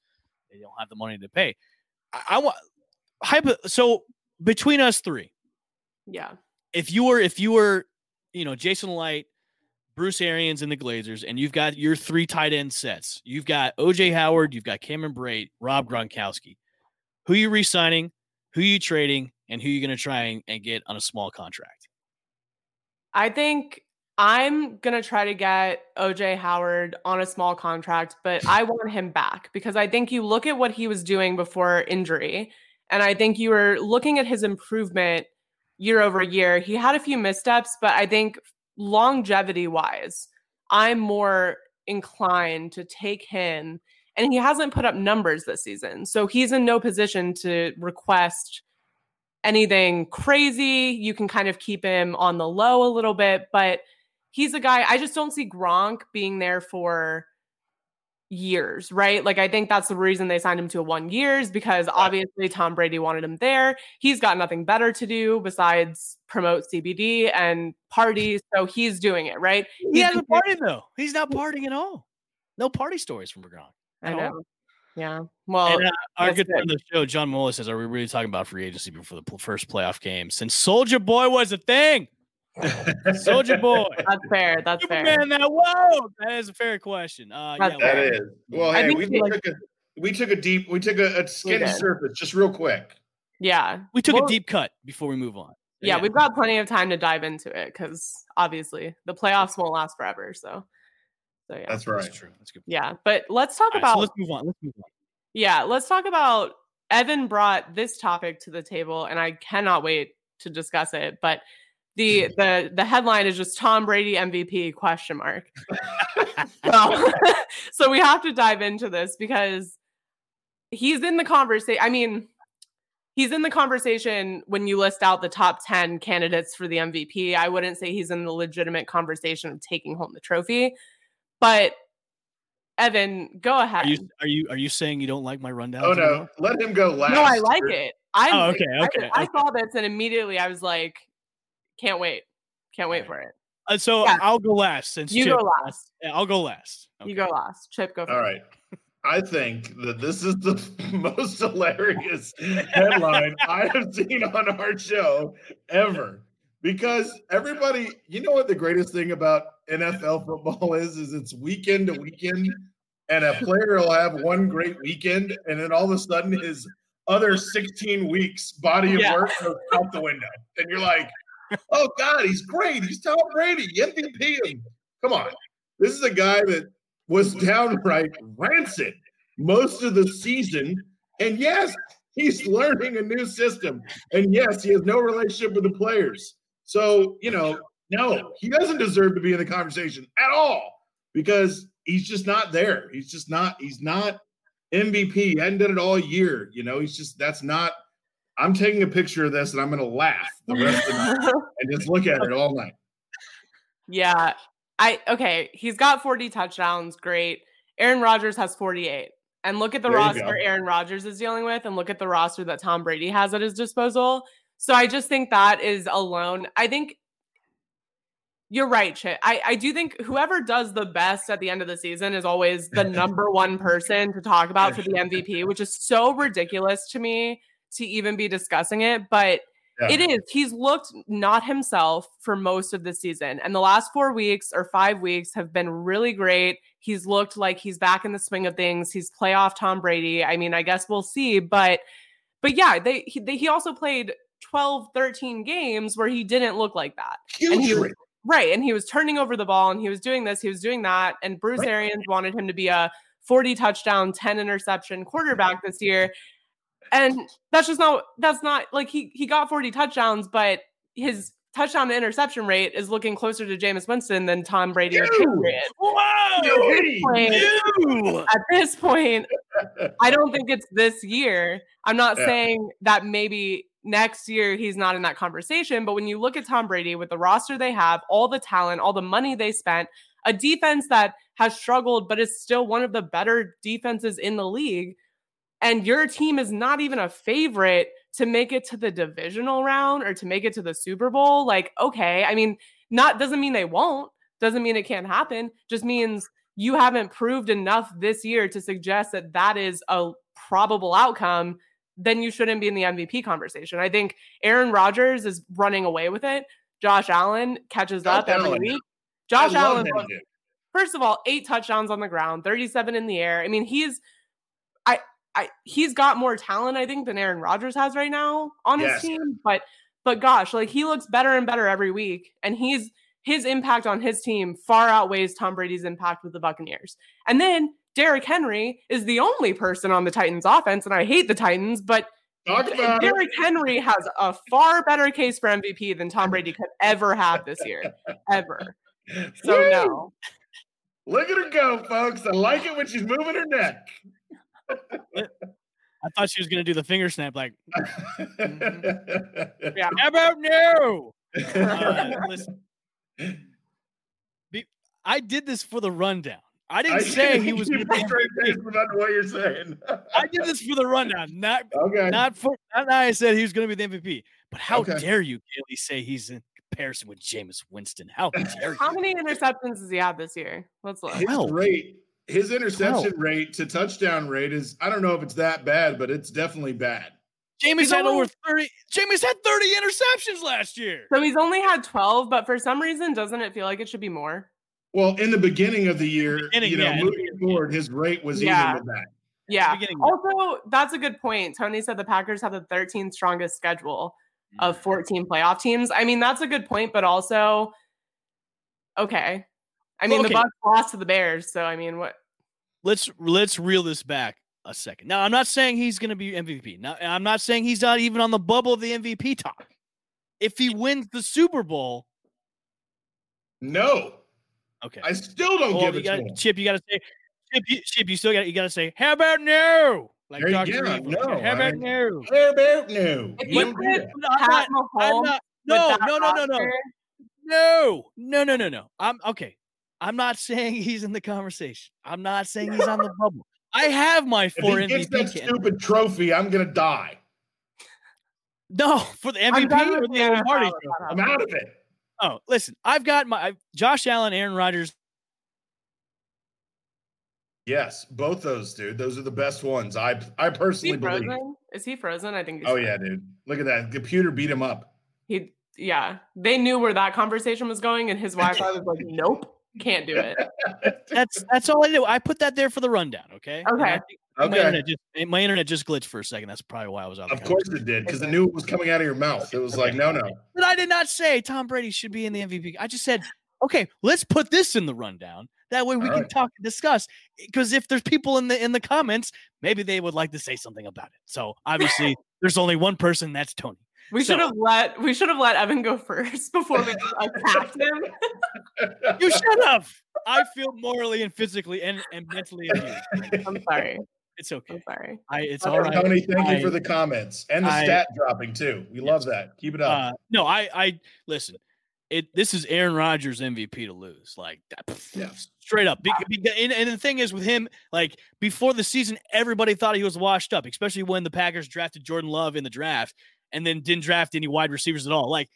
they don't have the money to pay? I, I want hypo. So between us three, Yeah. if you were if you were you know Jason Licht, Bruce Arians, and the Glazers, and you've got your three tight end sets, you've got OJ Howard, you've got Cameron Brate, Rob Gronkowski. Who are you re-signing? Who you trading? And who you going to try and, and get on a small contract? I think I'm going to try to get OJ Howard on a small contract, but I want him back because I think you look at what he was doing before injury, and I think you were looking at his improvement year over year. He had a few missteps, but I think longevity wise, I'm more inclined to take him. And he hasn't put up numbers this season. So he's in no position to request anything crazy. You can kind of keep him on the low a little bit, but he's a guy I just don't see Gronk being there for years, right? Like I think that's the reason they signed him to a one years because obviously Tom Brady wanted him there. He's got nothing better to do besides promote CBD and party, so he's doing it, right? He He's hasn't partied though. He's not partying at all. No party stories from Gronk. I at all. know. Yeah. Well, And, uh, our good friend of the show, John Mola, says, "Are we really talking about free agency before the pl- first playoff game? Since Soldier Boy was a thing, Soldier Boy, that's fair. That's fair. Superman, that whoa, that is a fair question. Uh, That's yeah, That fair. is. Well, hey, think we, he, like- took a, we took a deep, we took a, a skin surface just real quick. Yeah. we took Well, a deep cut before we move on. yeah, we've got plenty of time to dive into it because obviously the playoffs won't last forever. So, so yeah, That's right. That's true. That's good. yeah. But let's talk All right, so about let's move on. Let's move on. yeah, let's talk about Evan brought this topic to the table, and I cannot wait to discuss it. But the the the headline is just Tom Brady MVP question mark. so, so we have to dive into this because he's in the conversation. I mean, he's in the conversation when you list out the top 10 candidates for the MVP. I wouldn't say he's in the legitimate conversation of taking home the trophy. But Evan, go ahead. Are you are you are you saying you don't like my rundown? Oh no, let him go last. no, I like it. I'm Oh, okay, I- okay, I, saw this and immediately I was like, can't wait. Can't wait for it. Uh, so Yeah. I'll go last since You Chip- go last. I'll go last. You go last. Chip, go first. All right. I think that this is the most hilarious headline I have seen on our show ever. Because everybody, you know what the greatest thing about NFL football is? Is it's weekend to weekend, and a player will have one great weekend, and then all of a sudden his other 16 weeks body of Yeah. work goes out the window. And you're like, oh God, he's great. He's Tom Brady, MVP. Come on. This is a guy that was downright rancid most of the season. And yes, he's learning a new system. And yes, he has no relationship with the players. So, you know, no, he doesn't deserve to be in the conversation at all because he's just not there. He's just not, he's not MVP. He hadn't done it all year. You know, he's just, that's not, I'm taking a picture of this and I'm going to laugh the rest of the night and just look at it all night. yeah. I okay, he's got 40 touchdowns. Great. Aaron Rodgers has 48. And look at the There roster. Aaron Rodgers is dealing with, and look at the roster that Tom Brady has at his disposal. So I just think that is alone. I think you're right, Chit. I, I do think whoever does the best at the end of the season is always the number one person to talk about for the MVP, which is so ridiculous to me to even be discussing it. But Yeah. It is. He's looked not himself for most of the season. And the last four weeks or five weeks have been really great. He's looked like he's back in the swing of things. He's playoff Tom Brady. I mean, I guess we'll see. But but yeah, they he, they, he also played 12, 13 games where he didn't look like that. And he was, right. And he was turning over the ball and he was doing this, he was doing that. And Bruce Right. Arians wanted him to be a 40 touchdown, 10 interception quarterback this year. And that's just not that's not like he he got 40 touchdowns, but his touchdown to interception rate is looking closer to Jameis Winston than Tom Brady or Ew. Patriot. Ew. Point- Ew. At this point, I don't think it's this year. I'm not Yeah. saying that maybe next year he's not in that conversation, but when you look at Tom Brady with the roster they have, all the talent, all the money they spent, a defense that has struggled but is still one of the better defenses in the league, and your team is not even a favorite to make it to the divisional round or to make it to the Super Bowl, like okay, I mean, not doesn't mean they won't, doesn't mean it can't happen, just means you haven't proved enough this year to suggest that that is a probable outcome, then you shouldn't be in the MVP conversation. I think Aaron Rodgers is running away with it. Josh Allen catches Josh up every week. Josh Allen, first of all, eight touchdowns on the ground, 37 in the air. I mean, he's I he's got more talent, I think, than Aaron Rodgers has right now on Yes. his team. But but gosh, like he looks better and better every week. And he's his impact on his team far outweighs Tom Brady's impact with the Buccaneers. And then Derrick Henry is the only person on the Titans offense, and I hate the Titans, but. Derrick Henry has a far better case for MVP than Tom Brady could ever have this year. Ever. So Woo! no. Look at her go, folks. I like it when she's moving her neck. I thought she was gonna do the finger snap, like, Yeah. how about no? Uh, listen, be- I did this for the rundown. I didn't say he was. Gonna be straight MVP. face about what you're saying. I did this for the rundown, not okay. not for. Not that I said he was going to be the MVP, but how Okay. dare you, Kaylee, say he's in comparison with Jameis Winston? How dare you? How many interceptions does he have this year? Let's look. his rate, his interception Twelve. rate to touchdown rate is I don't know if it's that bad, but it's definitely bad. Jameis He's had only- over thirty. Jameis had thirty interceptions last year. So he's only had 12, but for some reason, doesn't it feel like it should be more? Well, in the beginning of the year, beginning, you know, yeah, moving forward, his rate was Yeah. even with that. Yeah. yeah. Also, that's a good point. Tony said the Packers have the 13th strongest schedule of mm. 14 playoff teams. I mean, that's a good point, but also, okay. I mean, Well, okay. the Bucs lost to the Bears, so I mean, what? let's let's reel this back a second. Now, I'm not saying he's going to be MVP. Now, I'm not saying he's not even on the bubble of the MVP talk. If he wins the Super Bowl, No, okay. I still don't Well, give it gotta, to him. Chip, you got to say, Chip, you, Chip, you still got you got to say, how about no? Like There you Dr. go. Evil. No, how about I- no? How about no? If You you don't do put that. No, I'm Pat not, I'm Mahomes not, with no, that no, no, no, no, roster, no, no, no, no, no. I'm okay. I'm not saying he's in the conversation. I'm not saying he's on the bubble. I have my four If four he gets that candidates. stupid trophy, I'm gonna die. No, for the MVP or the the Lombardi NFL. trophy? I'm out of it. Oh, listen, I've got my I've, Josh Allen, Aaron Rodgers. Yes, both those, dude. Those are the best ones. I I Is personally believe. Is he frozen? I think. He's Oh frozen. yeah, dude. Look at that. Computer beat him up. He, yeah. They knew where that conversation was going, and his Wi-Fi was like, "Nope, can't do it." That's that's all I do. I put that there for the rundown. Okay. And I Okay. My Okay. internet just my internet just glitched for a second. That's probably why I was out. Of course it did, because I knew it was coming out of your mouth. It was like, no, no. But I did not say Tom Brady should be in the MVP. I just said, okay, let's put this in the rundown. That way we All can right. talk and discuss. Because if there's people in the in the comments, maybe they would like to say something about it. So obviously, there's only one person. That's Tony. We So- should have let we should have let Evan go first before we just attacked him. You should have. I feel morally and physically and, and mentally abused. I'm sorry. It's okay. I'm sorry. I, it's All all right, right. Tony, thank I- you for the comments and the I- stat dropping too. We love that. Keep it up. Uh, no, I, I listen. It this is Aaron Rodgers MVP to lose, like that, pff, Yeah. straight up. Be- be- and, and the thing is with him, like before the season, everybody thought he was washed up, especially when the Packers drafted Jordan Love in the draft and then didn't draft any wide receivers at all. Like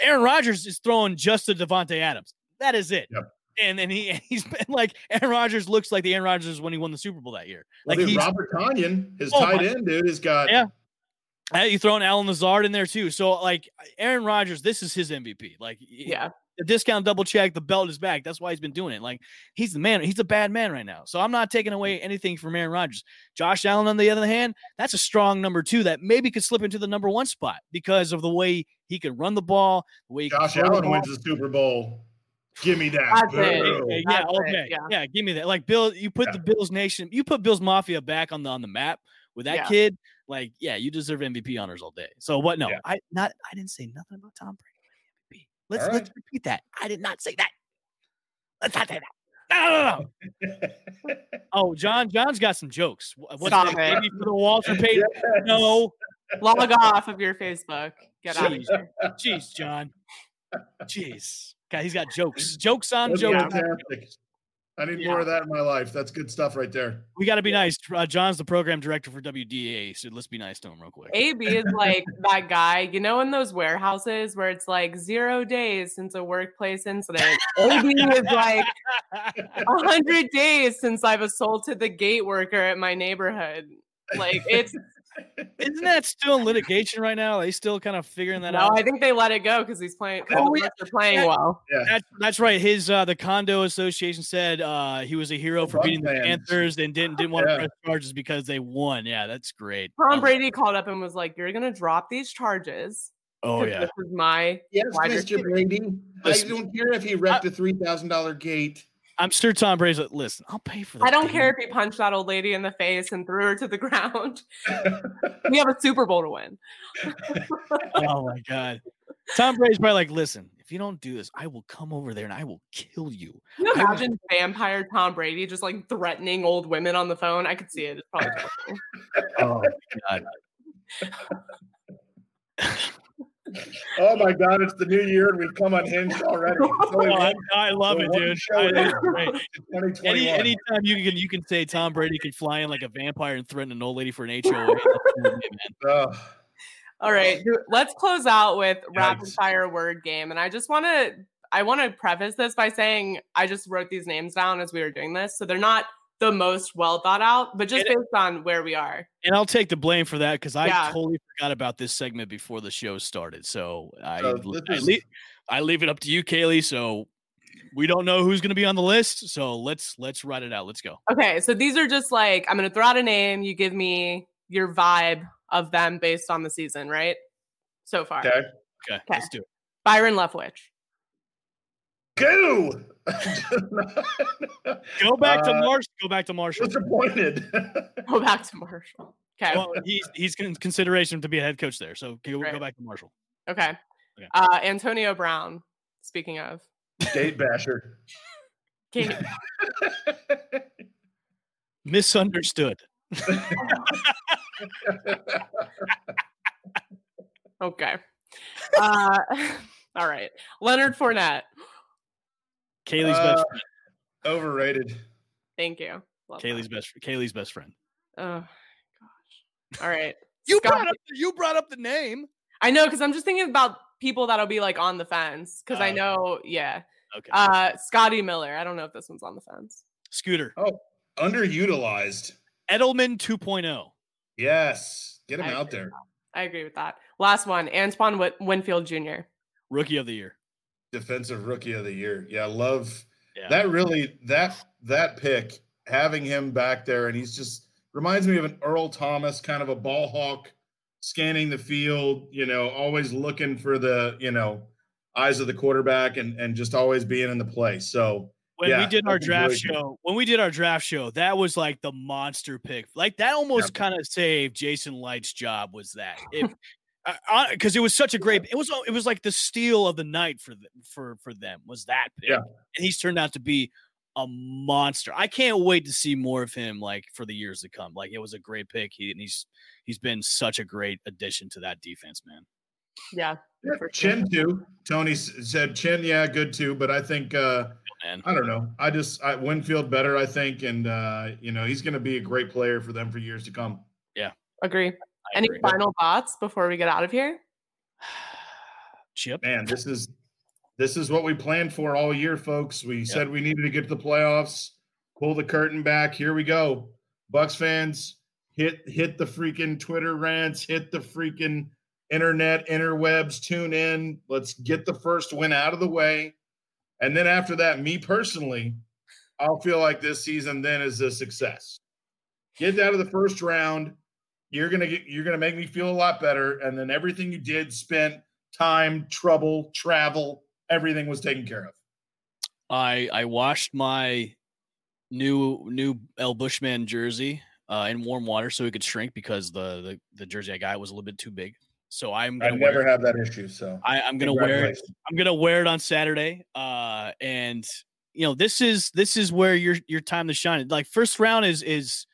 Aaron Rodgers is throwing just to Davante Adams. That is it. Yep. And then he he's been like Aaron Rodgers looks like the Aaron Rodgers when he won the Super Bowl that year. Well, Like dude, he's Robert Tonyan, his oh tight end dude, has got Yeah. You throwing Allen Lazard in there too. So like Aaron Rodgers, this is his MVP. Like Yeah. The discount double check, the belt is back. That's why he's been doing it. Like he's the man. He's a bad man right now. So I'm not taking away anything from Aaron Rodgers. Josh Allen, on the other hand, that's a strong number two that maybe could slip into the number one spot because of the way he can run the ball, the way he Josh throw the Allen wins the Super Bowl. Give me that. That's Okay, yeah, okay, yeah. yeah. give me that. Like Bill, you put Yeah. the Bills Nation, you put Bills Mafia back on the on the map with that Yeah. kid. Like, yeah, you deserve MVP honors all day. So what? No, Yeah. I not. I didn't say nothing about Tom Brady. Winning MVP. Let's All let's repeat that. I did not say that. Let's not say that. No, no, no, no. Oh, John, John's got some jokes. Wh- What's Stop that? it. Maybe for the Walter Payton? No, Log off of your Facebook. Get out of Jeez. here. jeez, John. Jeez, God, he's got jokes. Jokes on That's jokes. fantastic. I need Yeah. more of that in my life. That's good stuff right there. We got to be nice. Uh, John's the program director for WDA, so let's be nice to him real quick. AB is like that guy, you know, in those warehouses where it's like zero days since a workplace incident. AB is like a hundred days since I've assaulted the gate worker at my neighborhood. Like it's Isn't that still in litigation right now? Are they still kind of figuring that out? no, out? I think they let it go because he's playing. Cause Oh, the yeah. Bucs are playing Yeah. well. Yeah. That's that's right. His uh, the condo association said uh, he was a hero for Buck beating the fans. Panthers and didn't didn't want to Yeah. press charges because they won. Yeah, that's great. Tom Um, Brady called up and was like, "You're gonna drop these charges." Oh yeah. this is my Yes, wide Mr. receiver." Brady. I don't care if he wrecked a three thousand dollar gate. I'm sure Tom Brady's like, listen, I'll pay for that. I don't care if he punched that old lady in the face and threw her to the ground. we have a Super Bowl to win. Oh my god. Tom Brady's probably like, listen, if you don't do this, I will come over there and I will kill you. Can you imagine vampire Tom Brady just like threatening old women on the phone? I could see it. It's probably terrible. Oh god. Oh my God, it's the new year and we've come unhinged already. Oh, I, I love it, dude. show I- it's great. Any anytime you can you can say Tom Brady can fly in like a vampire and threaten an old lady for an HOA. that's cool with me, man. Ugh. All right, let's close out with rapid Yikes. fire word game. And I just want to I want to preface this by saying I just wrote these names down as we were doing this, so they're not the most well thought out, but just And based on where we are. And I'll take the blame for that because I Yeah. totally forgot about this segment before the show started. So I So I, leave, I leave it up to you, Kaylee. So we don't know who's going to be on the list. So let's let's write it out. Let's go. Okay, so these are just like I'm gonna throw out a name. You give me your vibe of them based on the season, right? So far, Okay. Okay, let's do it. Byron Leftwich. Go. Go back to Uh, Marshall. Go back to Marshall. Disappointed. Go back to Marshall. Okay. Well, he's he's in consideration to be a head coach there. So go, Right. go back to Marshall. Okay. Okay. Uh, Antonio Brown. Speaking of, Date basher. Can- Misunderstood. okay. Uh, all right. Leonard Fournette. Kaylee's Uh, best friend. Overrated. Thank you. Love that. Kaylee's best Kaylee's best friend. Oh gosh. All right. You Scott- brought up you brought up the name. I know because I'm just thinking about people that'll be like on the fence because I Oh. know. Yeah. Okay. Uh, Scotty Miller. I don't know if this one's on the fence. Scooter. Oh, underutilized. Edelman oh. 2.0. Yes. Get him I out there. I agree with that. Last one. Antoine Winfield Jr. Rookie of the year. Defensive rookie of the year. Yeah, love Yeah. that really that that pick, having him back there, and he's just reminds me of an Earl Thomas, kind of a ball hawk, scanning the field, you know, always looking for the, you know, eyes of the quarterback and and just always being in the play. So when we did our draft really show, when we did our draft show, that was like the monster pick. Like that almost kind of saved Jason Licht's job. Was that if because it was such a great it was it was like the steal of the night for the, for for them was that pick. Yeah. and he's turned out to be a monster. I can't wait to see more of him like for the years to come. Like it was a great pick. He and he's he's been such a great addition to that defense, man. Yeah. Yeah, sure. Chinn too. Tony said Chinn, yeah, good too. But I think uh Man. I don't know. I just I Winfield better, I think, and uh, you know, he's gonna be a great player for them for years to come. Yeah. Agree. I Any agree. final thoughts before we get out of here? Chip. Man, this is this is what we planned for all year, folks. We said we needed to get to the playoffs, pull the curtain back. Here we go. Bucs fans, hit hit the freaking Twitter rants, hit the freaking internet interwebs, tune in. Let's get the first win out of the way. And then after that, me personally, I'll feel like this season then is a success. Get out of the first round. You're gonna get you're gonna make me feel a lot better. And then everything you did, spent time, trouble, travel, everything was taken care of. I I washed my new new El Bushman jersey uh, in warm water so it could shrink because the, the the jersey I got was a little bit too big. So I'm I gonna never wear, have that issue. So I, I'm gonna wear it. I'm gonna wear it on Saturday. Uh, and you know this is this is where your your time to shine. Like first round is is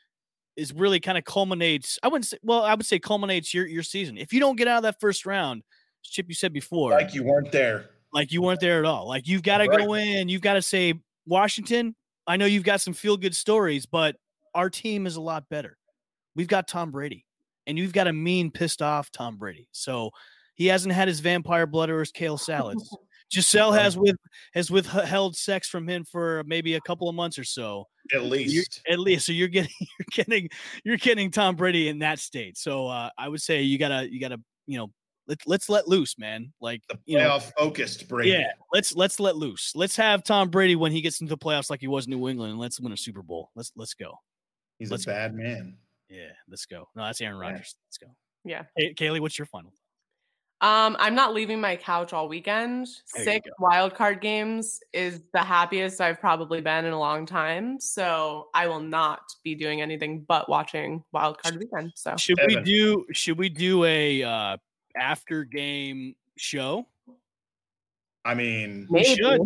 is really kind of culminates. I wouldn't say well, I would say culminates your your season. If you don't get out of that first round, Chip, you said before, like you weren't there. like you weren't there at all. Like you've got to Right. go in, you've got to say, Washington, I know you've got some feel good stories, but our team is a lot better. We've got Tom Brady, and you've got a mean, pissed off Tom Brady. So he hasn't had his vampire blood or his kale salads. Gisele has with has withheld sex from him for maybe a couple of months or so. At You're- least. at least, so you're getting you're getting you're getting Tom Brady in that state. So uh, I would say you gotta you gotta you know let, let's let loose, man. Like the you know, focused Brady. yeah, let's let's let loose. Let's have Tom Brady when he gets into the playoffs like he was in New England, and let's win a Super Bowl. Let's let's go. He's Let's a go. bad man. Yeah, let's go. No, that's Aaron Yeah. Rodgers. Let's go. Yeah. Hey, Kaylee, what's your final? Um, I'm not leaving my couch all weekend. There Six wild card games is the happiest I've probably been in a long time. So I will not be doing anything but watching wild card weekend. So Should we do should we do a uh after game show? I mean, We should.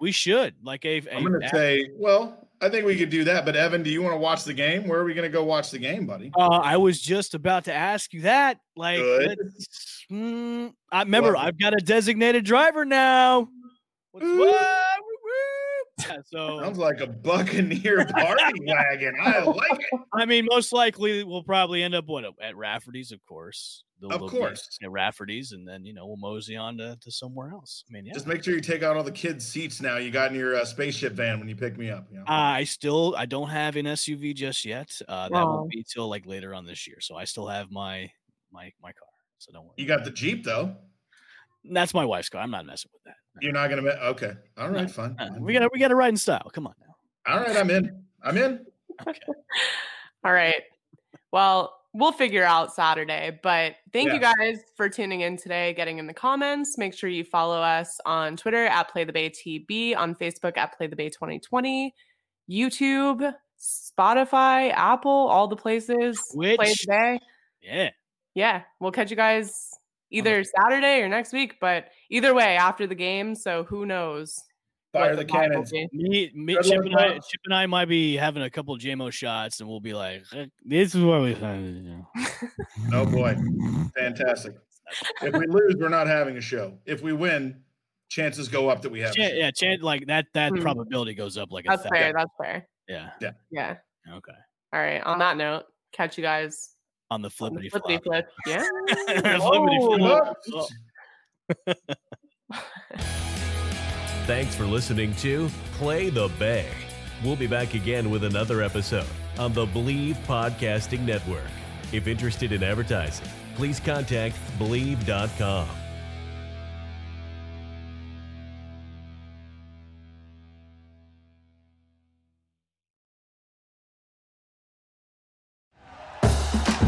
We should. Like a, a I'm going to af- say, well, I think we could do that. But Evan, do you want to watch the game? Where are we going to go watch the game, buddy? uh, I was just about to ask you that. Like, mm, I remember What? I've got a designated driver now. What's what? Woo, woo. Yeah, so Sounds like a Buccaneer party wagon. I like it. I mean, most likely we'll probably end up what at Rafferty's, of course. They'll- Of course. at Rafferty's, and then you know we'll mosey on to, to somewhere else. I mean, yeah. Just make sure you take out all the kids' seats now. You got in your uh, spaceship van when you pick me up. You know? I still I don't have an SUV just yet. Uh, that Oh. won't be till like later on this year. So I still have my my my car. So don't worry. you got the Jeep though. That's my wife's car. I'm not messing with that. You're not going to. Okay. All right. Fine. Fine. we got to we got to ride in style. Come on now. All right. I'm in. I'm in. Okay. All right. Well, we'll figure out Saturday, but thank you guys for tuning in today, getting in the comments. Make sure you follow us on Twitter at Play the Bay TB, on Facebook at Play the Bay 2020, YouTube, Spotify, Apple, all the places. Play Twitch. today. Yeah. Yeah, we'll catch you guys either Saturday or next week, but either way after the game. So who knows? Fire the vibe cannons. Me, me Chip and I Chip and I might be having a couple JMO shots, and we'll be like, "Eh, "This is what we." Oh boy. Fantastic. If we lose, we're not having a show. If we win, chances go up that we have. a show. yeah, chan- like that. That Hmm. probability goes up like a That's thousand. fair. That's fair. Yeah. Yeah. Yeah. Okay. All right. On that note, catch you guys On the on the flippity flippity flop. flip. Yeah. Flippity Whoa. flop. Look, Thanks for listening to Play the Bay. We'll be back again with another episode on the Bleav Podcasting Network. If interested in advertising, please contact Bleav.com.